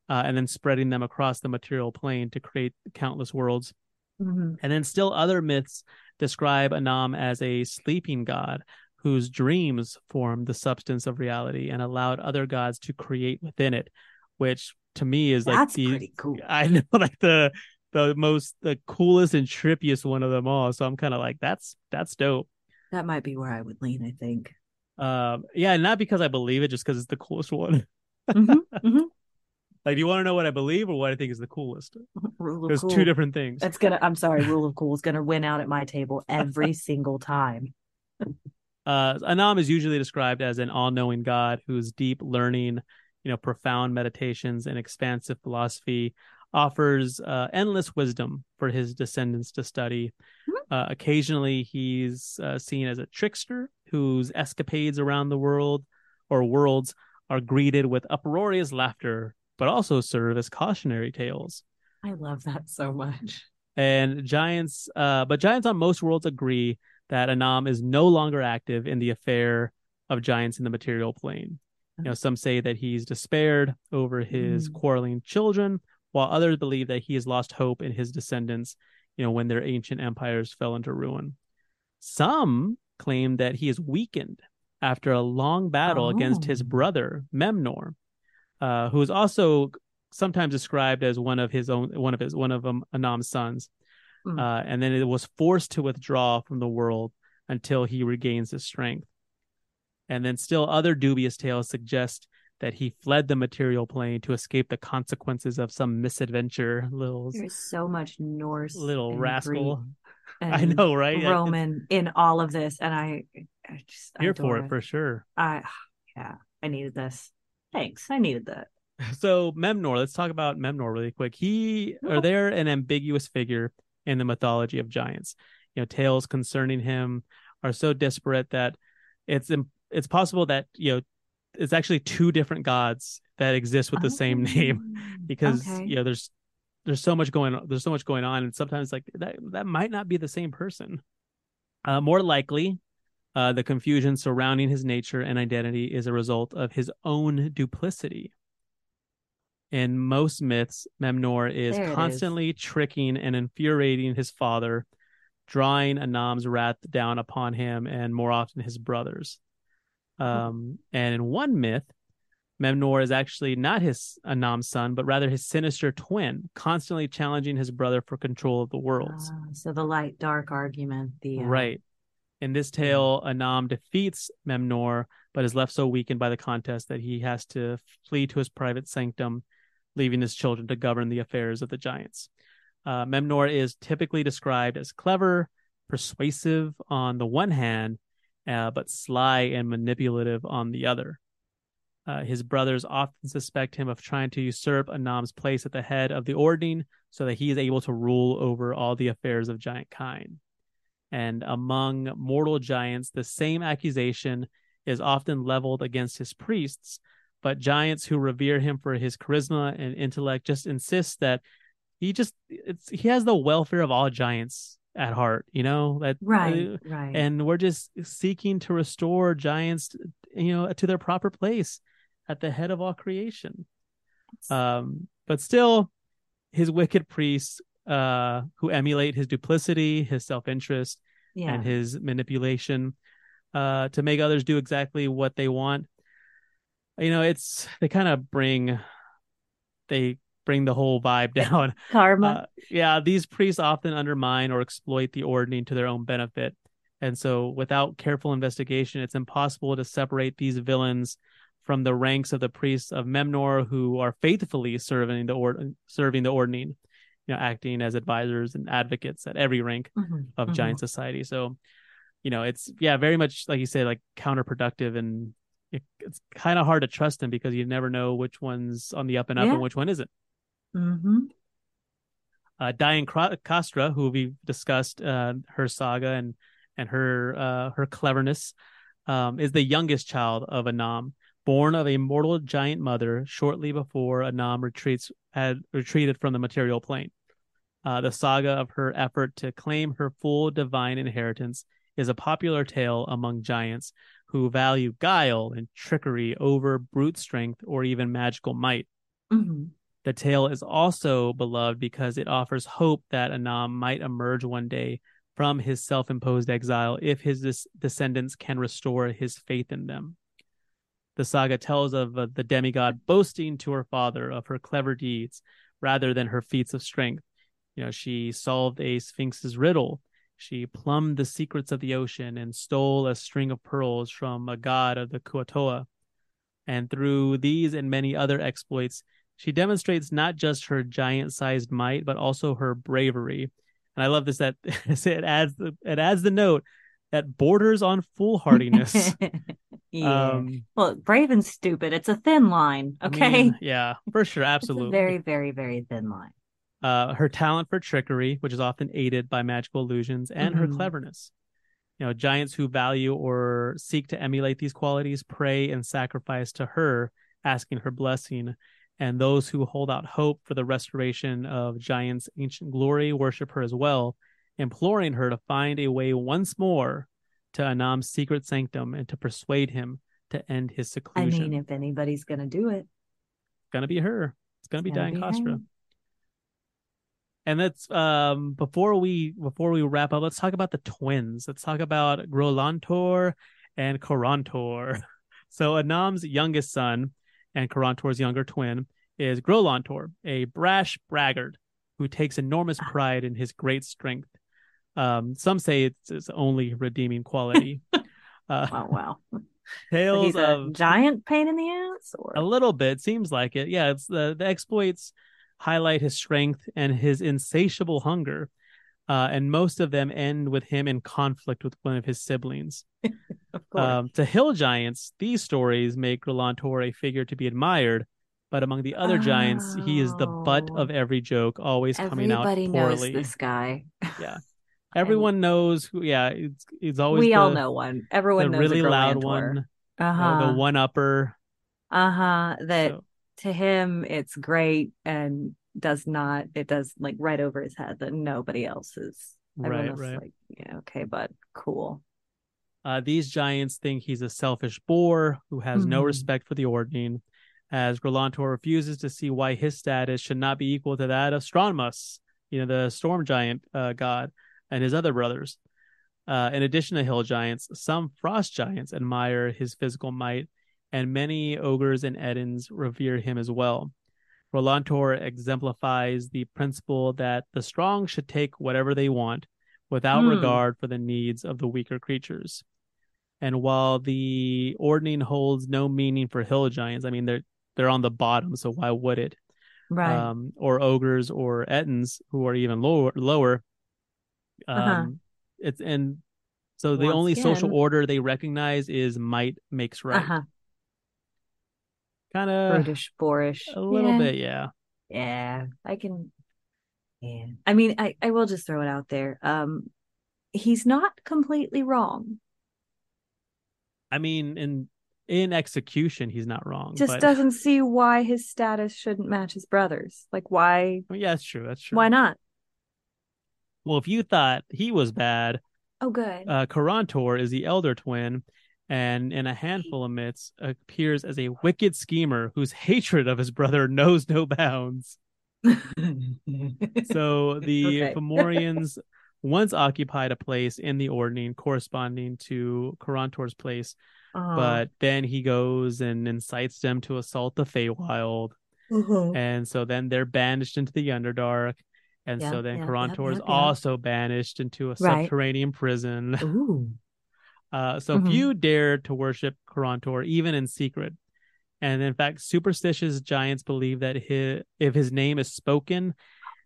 uh, and then spreading them across the material plane to create countless worlds. Mhm. And then still other myths describe Annam as a sleeping god whose dreams formed the substance of reality and allowed other gods to create within it, which to me is like That's the pretty cool. (laughs) I know like the the most the coolest and trippiest one of them all. So I'm kind of like that's that's dope. That might be where I would lean, I think. Um, yeah, not because I believe it, just because it's the coolest one. Mhm, mhm. (laughs) Like, do you want to know what I believe or what I think is the coolest? (laughs) Rule of There's cool. two different things. It's gonna. I'm sorry. Rule of cool is gonna win out at my table every single time. Uh, Annam is usually described as an all-knowing god whose deep learning you know, profound meditations and expansive philosophy, offers uh, endless wisdom for his descendants to study. Mm-hmm. Uh, occasionally, he's uh, seen as a trickster whose escapades around the world or worlds are greeted with uproarious laughter, but also serve as cautionary tales. I love that so much. And giants, uh, but giants on most worlds agree that Annam is no longer active in the affair of giants in the material plane. You know, some say that he's despaired over his Mm. quarreling children, while others believe that he has lost hope in his descendants, you know, when their ancient empires fell into ruin. Some claim that he is weakened after a long battle against his Oh. brother Memnor, uh, who is also sometimes described as one of his own one of his one of um, Annam's sons. Mm. Uh, and then it was forced to withdraw from the world until he regains his strength. And then still other dubious tales suggest that he fled the material plane to escape the consequences of some misadventure. Little There's so much Norse, little rascal. (laughs) I know, right? Roman in all of this, and I, I just Here for it for sure. I, (sighs) yeah, I needed this. Thanks, I needed that. (laughs) So Memnor, let's talk about Memnor really quick. He are there an ambiguous figure in the mythology of giants. You know, tales concerning him are so disparate that it's it's possible that you know it's actually two different gods that exist with the same name (laughs) because Okay. you know there's there's so much going on there's so much going on and sometimes like that that might not be the same person uh, more likely uh, the confusion surrounding his nature and identity is a result of his own duplicity in most myths memnor is it is. constantly tricking and infuriating his father drawing annam's wrath down upon him and more often his brothers um, and in one myth Memnor is actually not his Annam's son, but rather his sinister twin, constantly challenging his brother for control of the worlds. Ah, so the light dark argument, the uh, Right. In this tale, Annam defeats Memnor, but is left so weakened by the contest that he has to flee to his private sanctum, leaving his children to govern the affairs of the giants. Uh, Memnor is typically described as clever, persuasive on the one hand, uh, but sly and manipulative on the other. Uh, his brothers often suspect him of trying to usurp Annam's place at the head of the ordning so that he is able to rule over all the affairs of giant kind. And among mortal giants, the same accusation is often leveled against his priests, but giants who revere him for his charisma and intellect just insist that he just it's he has the welfare of all giants at heart, you know, that right, uh, right. and we're just seeking to restore giants you know to their proper place at the head of all creation. Um but still his wicked priests uh who emulate his duplicity his self-interest yeah, and his manipulation uh to make others do exactly what they want you know it's they kind of bring they bring the whole vibe (laughs) down karma. uh, yeah, these priests often undermine or exploit the ordning to their own benefit. And so, without careful investigation, it's impossible to separate these villains from the ranks of the priests of Memnor who are faithfully serving the or- serving the ordning, you know, acting as advisors and advocates at every rank Mhm, of mhm. giant society. So, you know, it's yeah, very much like you said, like counterproductive, and it, it's kind of hard to trust them because you never know which one's on the up and up Yeah. and which one isn't Mhm. uh, Diancastra, who we've discussed uh, her saga and and her uh, her cleverness, um, is the youngest child of Annam, born of a mortal giant mother shortly before Annam retreats had retreated from the material plane. Uh, the saga of her effort to claim her full divine inheritance is a popular tale among giants who value guile and trickery over brute strength or even magical might. Mhm. The tale is also beloved because it offers hope that Annam might emerge one day from his self imposed exile if his des- descendants can restore his faith in them. The saga tells of uh, the demigod boasting to her father of her clever deeds rather than her feats of strength. You know, she solved a sphinx's riddle. She plumbed the secrets of the ocean and stole a string of pearls from a god of the Kuo-toa. And through these and many other exploits, she demonstrates not just her giant sized might, but also her bravery. And I love this that (laughs) it adds the it adds the note that borders on foolhardiness. (laughs) yeah. Um, well, brave and stupid. It's a thin line. I Okay. mean, (laughs) yeah, for sure, absolutely. very, very, very thin line. uh, her talent for trickery, which is often aided by magical illusions, and her Mhm. cleverness. You know, giants who value or seek to emulate these qualities pray and sacrifice to her, asking her blessing. And those who hold out hope for the restoration of giants' ancient glory worship her as well, imploring her to find a way once more to Annam's secret sanctum and to persuade him to end his seclusion. I mean, if anybody's gonna do it, It's gonna be her. It's gonna be Gotta Diane be Kostra. And that's um before we before we wrap up, let's talk about the twins. Let's talk about Grolantor and Karontor. (laughs) So Annam's youngest son and Karontor's younger twin is Grolantor, a brash braggart who takes enormous pride in his great strength. Um, some say it's his only redeeming quality. (laughs) uh, wow, wow. Tales he's a of giant pain in the ass, or a little bit seems like it. Yeah, it's the the exploits highlight his strength and his insatiable hunger. Uh, and most of them end with him in conflict with one of his siblings. (laughs) of. Um, to hill giants, these stories make Grolantor a figure to be admired, but among the other giants, he is the butt Oh. of every joke, always coming out Everybody knows this guy. Yeah. (laughs) Everyone knows who. Yeah, it's, it's always we the, all know one. Everyone the knows really a loud one, Uh uh, huh. the one upper. Uh huh. That So- to him it's great and does not. It does like right over his head that nobody else is. Right, right. like, yeah, okay, but cool. Uh, these giants think he's a selfish boor who has no Mhm. respect for the Ordning, as Grolantor refuses to see why his status should not be equal to that of Stronmaus, you know, the storm giant uh, god, and his other brothers. Uh, in addition to hill giants, some frost giants admire his physical might, and many ogres and Ettins revere him as well. Grolantor exemplifies the principle that the strong should take whatever they want without Hmm. regard for the needs of the weaker creatures. And while the ordning holds no meaning for hill giants, I mean they're they're on the bottom, so why would it? Right. Um, or ogres or Ettins who are even lower lower. Um, Uh-huh. it's and so the Once only social order they recognize is might makes right. uh huh. Kind of Brutish, boorish. a little Yeah. bit, yeah. Yeah, I can. Yeah, I mean, I I will just throw it out there. Um, he's not completely wrong. I mean, in in execution, he's not wrong. Just but, doesn't see why his status shouldn't match his brother's. Like, why? I mean, yeah, that's true. That's true. Why not? Well, if you thought he was bad, Oh, good. uh, Karontor is the elder twin, and in a handful of myths appears as a wicked schemer whose hatred of his brother knows no bounds. So (laughs) the Okay. (laughs) Fomorians once occupied a place in the Ordning corresponding to Karontor's place, Oh. but then he goes and incites them to assault the Feywild. Mhm. And so then they're banished into the Underdark. And so then yep, Karontor yep, is also banished into a Right. subterranean prison. Ooh. Uh, so Mhm. few dare to worship Karontor, even in secret. And in fact, superstitious giants believe that his, if his name is spoken,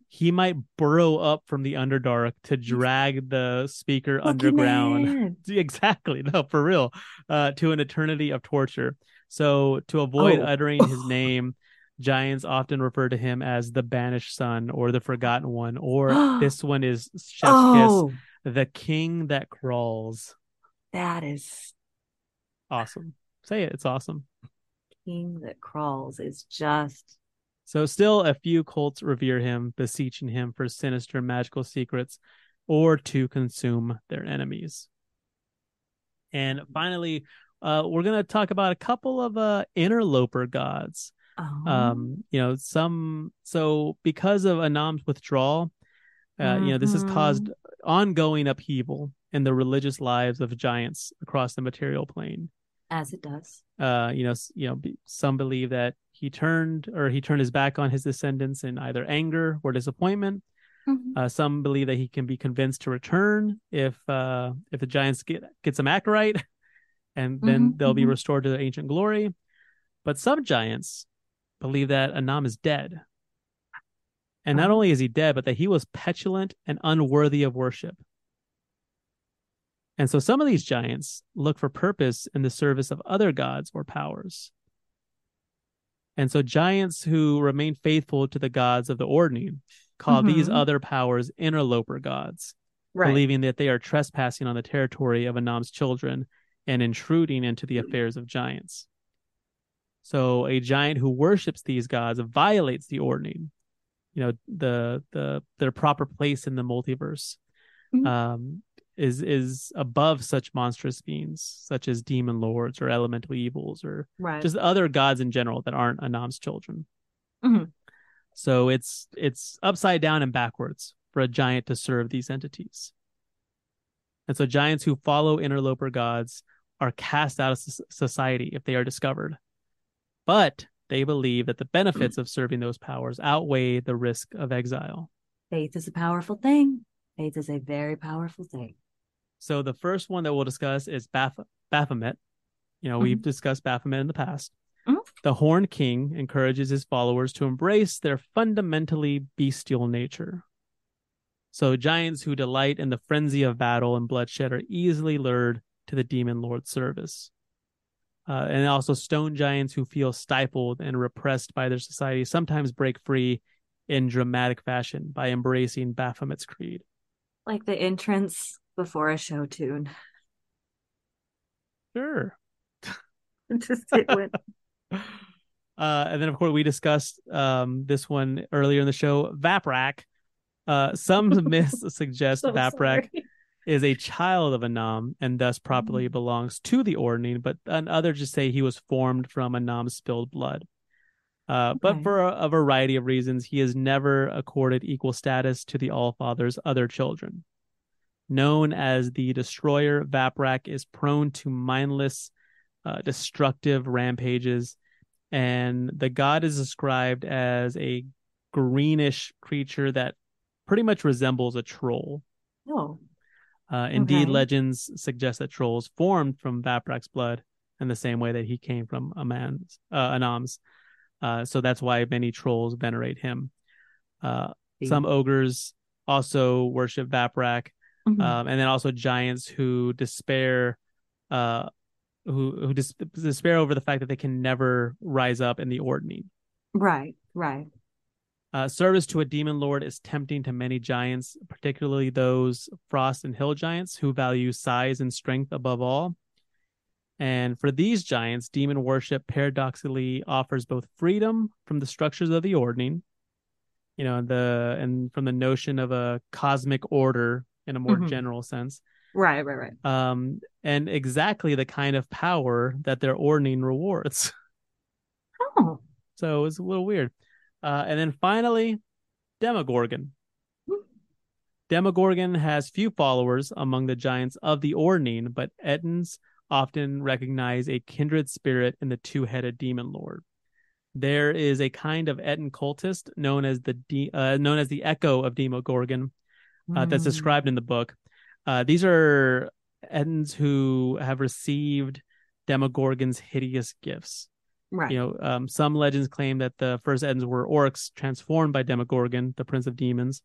he might burrow up from the Underdark to drag the speaker underground. (laughs) Exactly, no, for real, uh, to an eternity of torture. So to avoid Oh. uttering his (laughs) name, giants often refer to him as the banished son or the forgotten one, or (gasps) this one is Oh, the king that crawls. That is Awesome. Say it. It's awesome. king that crawls is just So, still, a few cults revere him, beseeching him for sinister magical secrets or to consume their enemies. And finally, uh, we're going to talk about a couple of uh, interloper gods. oh. Um, you know, some so because of Annam's withdrawal, uh, you know, this has caused ongoing upheaval in the religious lives of giants across the material plane. as it does. uh you know you know some believe that he turned or he turned his back on his descendants in either anger or disappointment Mhm. uh some believe that he can be convinced to return if uh if the giants get get some act right and then Mhm, they'll be mhm. restored to their ancient glory but some giants believe that annam is dead and not Oh. only is he dead but that he was petulant and unworthy of worship And so some of these giants look for purpose in the service of other gods or powers. And so giants who remain faithful to the gods of the Ordning call these Mhm. other powers interloper gods, Right. believing that they are trespassing on the territory of Annam's children and intruding into the affairs of giants. So a giant who worships these gods violates the Ordning, you know, the the their proper place in the multiverse. Mhm. Um, is is above such monstrous beings such as demon lords or elemental evils or right. just other gods in general that aren't Annam's children. Mhm. So it's it's upside down and backwards for a giant to serve these entities. And so giants who follow interloper gods are cast out of society if they are discovered. But they believe that the benefits of serving those powers outweigh the risk of exile. Faith is a powerful thing. Faith is a very powerful thing. So the first one that we'll discuss is Baph- Baphomet. You know, we've discussed Baphomet in the past. Mhm. The Horn King encourages his followers to embrace their fundamentally bestial nature. So giants who delight in the frenzy of battle and bloodshed are easily lured to the demon lord's service. Uh, and also stone giants who feel stifled and repressed by their society sometimes break free in dramatic fashion by embracing Baphomet's creed. Like the entrance before a show tune. (laughs) Sure. Just it went. (laughs) Uh, and then, of course, we discussed um, this one earlier in the show. Vaprak. Uh, some (laughs) myths suggest So Vaprak sorry. is a child of Annam and thus properly belongs to the Ordning, but and others just say he was formed from Annam's spilled blood. Uh, But for a, a variety of reasons, he is never accorded equal status to the All Father's other children. Known as the Destroyer, Vaprak is prone to mindless, uh, destructive rampages, and the god is described as a greenish creature that pretty much resembles a troll. Oh, Uh, indeed, Okay. legends suggest that trolls formed from Vaprak's blood in the same way that he came from Annam's, uh, Annam's. Uh, so that's why many trolls venerate him. Uh, some ogres also worship Vaprak, Mhm. um, and then also giants who despair, uh, who who dis- despair over the fact that they can never rise up in the ordning. right, right. Uh, service to a demon lord is tempting to many giants, particularly those frost and hill giants who value size and strength above all. And for these giants, demon worship paradoxically offers both freedom from the structures of the ordning, you know, the and from the notion of a cosmic order in a more Mhm. general sense, Right, right, right. um, and exactly the kind of power that their ordning rewards. (laughs) Oh, So it's a little weird. Uh, and then finally, Demogorgon. Demogorgon has few followers among the giants of the Ordning, but Ettins often recognize a kindred spirit in the two-headed demon lord. There is a kind of Ettin cultist known as the de- uh, known as the Echo of Demogorgon uh, that's Mm. described in the book. Uh, these are Ettins who have received Demogorgon's hideous gifts. right. You know, um, some legends claim that the first Ettins were orcs transformed by Demogorgon, the prince of demons,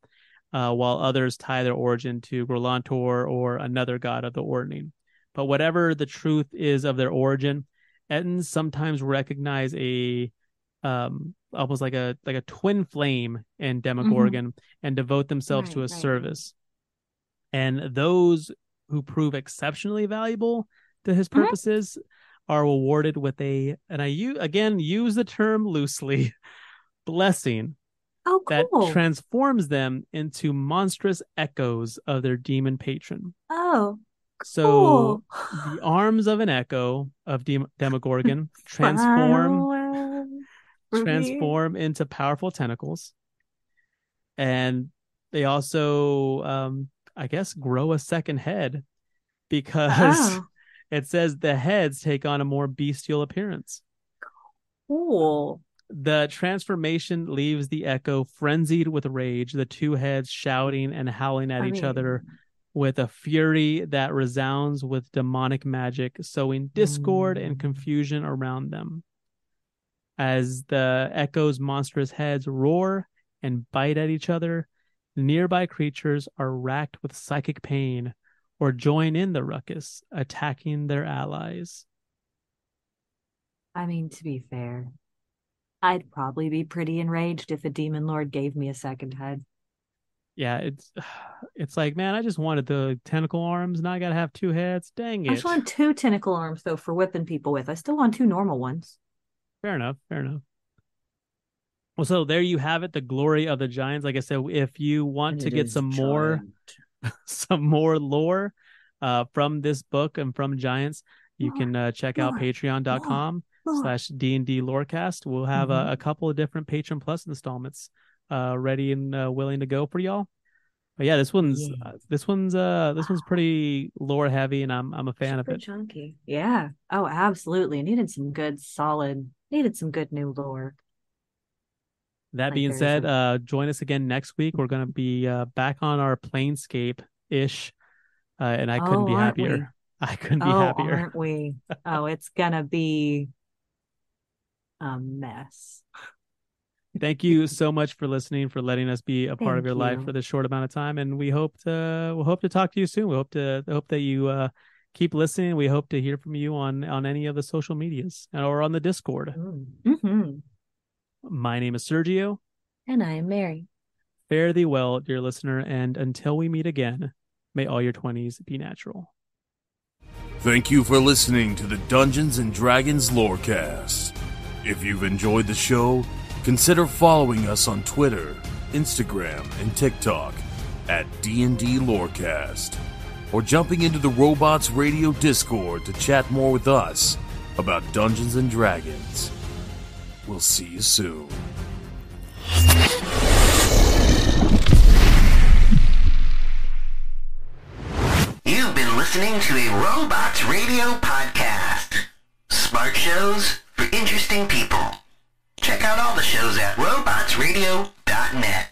uh, while others tie their origin to Grolantor or another god of the Ordning. But whatever the truth is of their origin, Ettins sometimes recognize a um almost like a like a twin flame in Demogorgon and devote themselves to a Right, right, right. service. And those who prove exceptionally valuable to his Mhm. purposes are awarded with a and I u- again use the term loosely (laughs) blessing oh, that transforms them into monstrous echoes of their demon patron. oh, So cool. the arms of an echo of Dem- Demogorgon (laughs) transform Reveal. transform into powerful tentacles and they also um i guess grow a second head because (laughs) it says the heads take on a more bestial appearance cool. the transformation leaves the echo frenzied with rage the two heads shouting and howling at I each mean, other with a fury that resounds with demonic magic, sowing discord and Mm. confusion around them. As the echo's monstrous heads roar and bite at each other, nearby creatures are racked with psychic pain, or join in the ruckus, attacking their allies? I mean, to be fair, I'd probably be pretty enraged if a demon lord gave me a second head. Yeah, it's (sighs) it's like, man, I just wanted the tentacle arms, now I gotta have two heads. Dang it. I just want two tentacle arms though for whipping people with. I still want two normal ones. Fair enough. Fair enough. Well, so there you have it, the glory of the giants. Like I said, if you want And to get some more (laughs) some more lore uh from this book and from giants, you can uh, check out patreon.com slash D&D Lorecast. We'll have Mhm. a, a couple of different Patron Plus installments uh ready and uh, willing to go for y'all. But yeah, this one's Yeah. uh, this one's uh this one's pretty lore heavy and I'm I'm a fan Super of it. chunky. Yeah. Oh, absolutely. Needed some good, solid. Needed some good new lore. That Like being said, a- uh, join us again next week. We're going to be uh, back on our Planescape ish, uh, and I couldn't Oh, be we? happier. (laughs) I couldn't be oh, happier. aren't we? Oh, it's gonna be a mess. Thank you so much for listening, for letting us be a part of Thank your life for this short amount of time, and we hope to we'll hope to talk to you soon. We hope to hope that you uh, keep listening. We hope to hear from you on on any of the social medias or on the Discord. Mm-hmm. My name is Sergio. And I am Mary. Fare thee well, dear listener, and until we meet again, may all your twenties be natural. Thank you for listening to the Dungeons and Dragons Lorecast. If you've enjoyed the show, consider following us on Twitter, Instagram, and TikTok at D&D Lorecast, or jumping into the Robots Radio Discord to chat more with us about Dungeons and Dragons. We'll see you soon. You've been listening to a Robots Radio podcast. Smart shows for interesting people. Check out all the shows at robotsradio.com.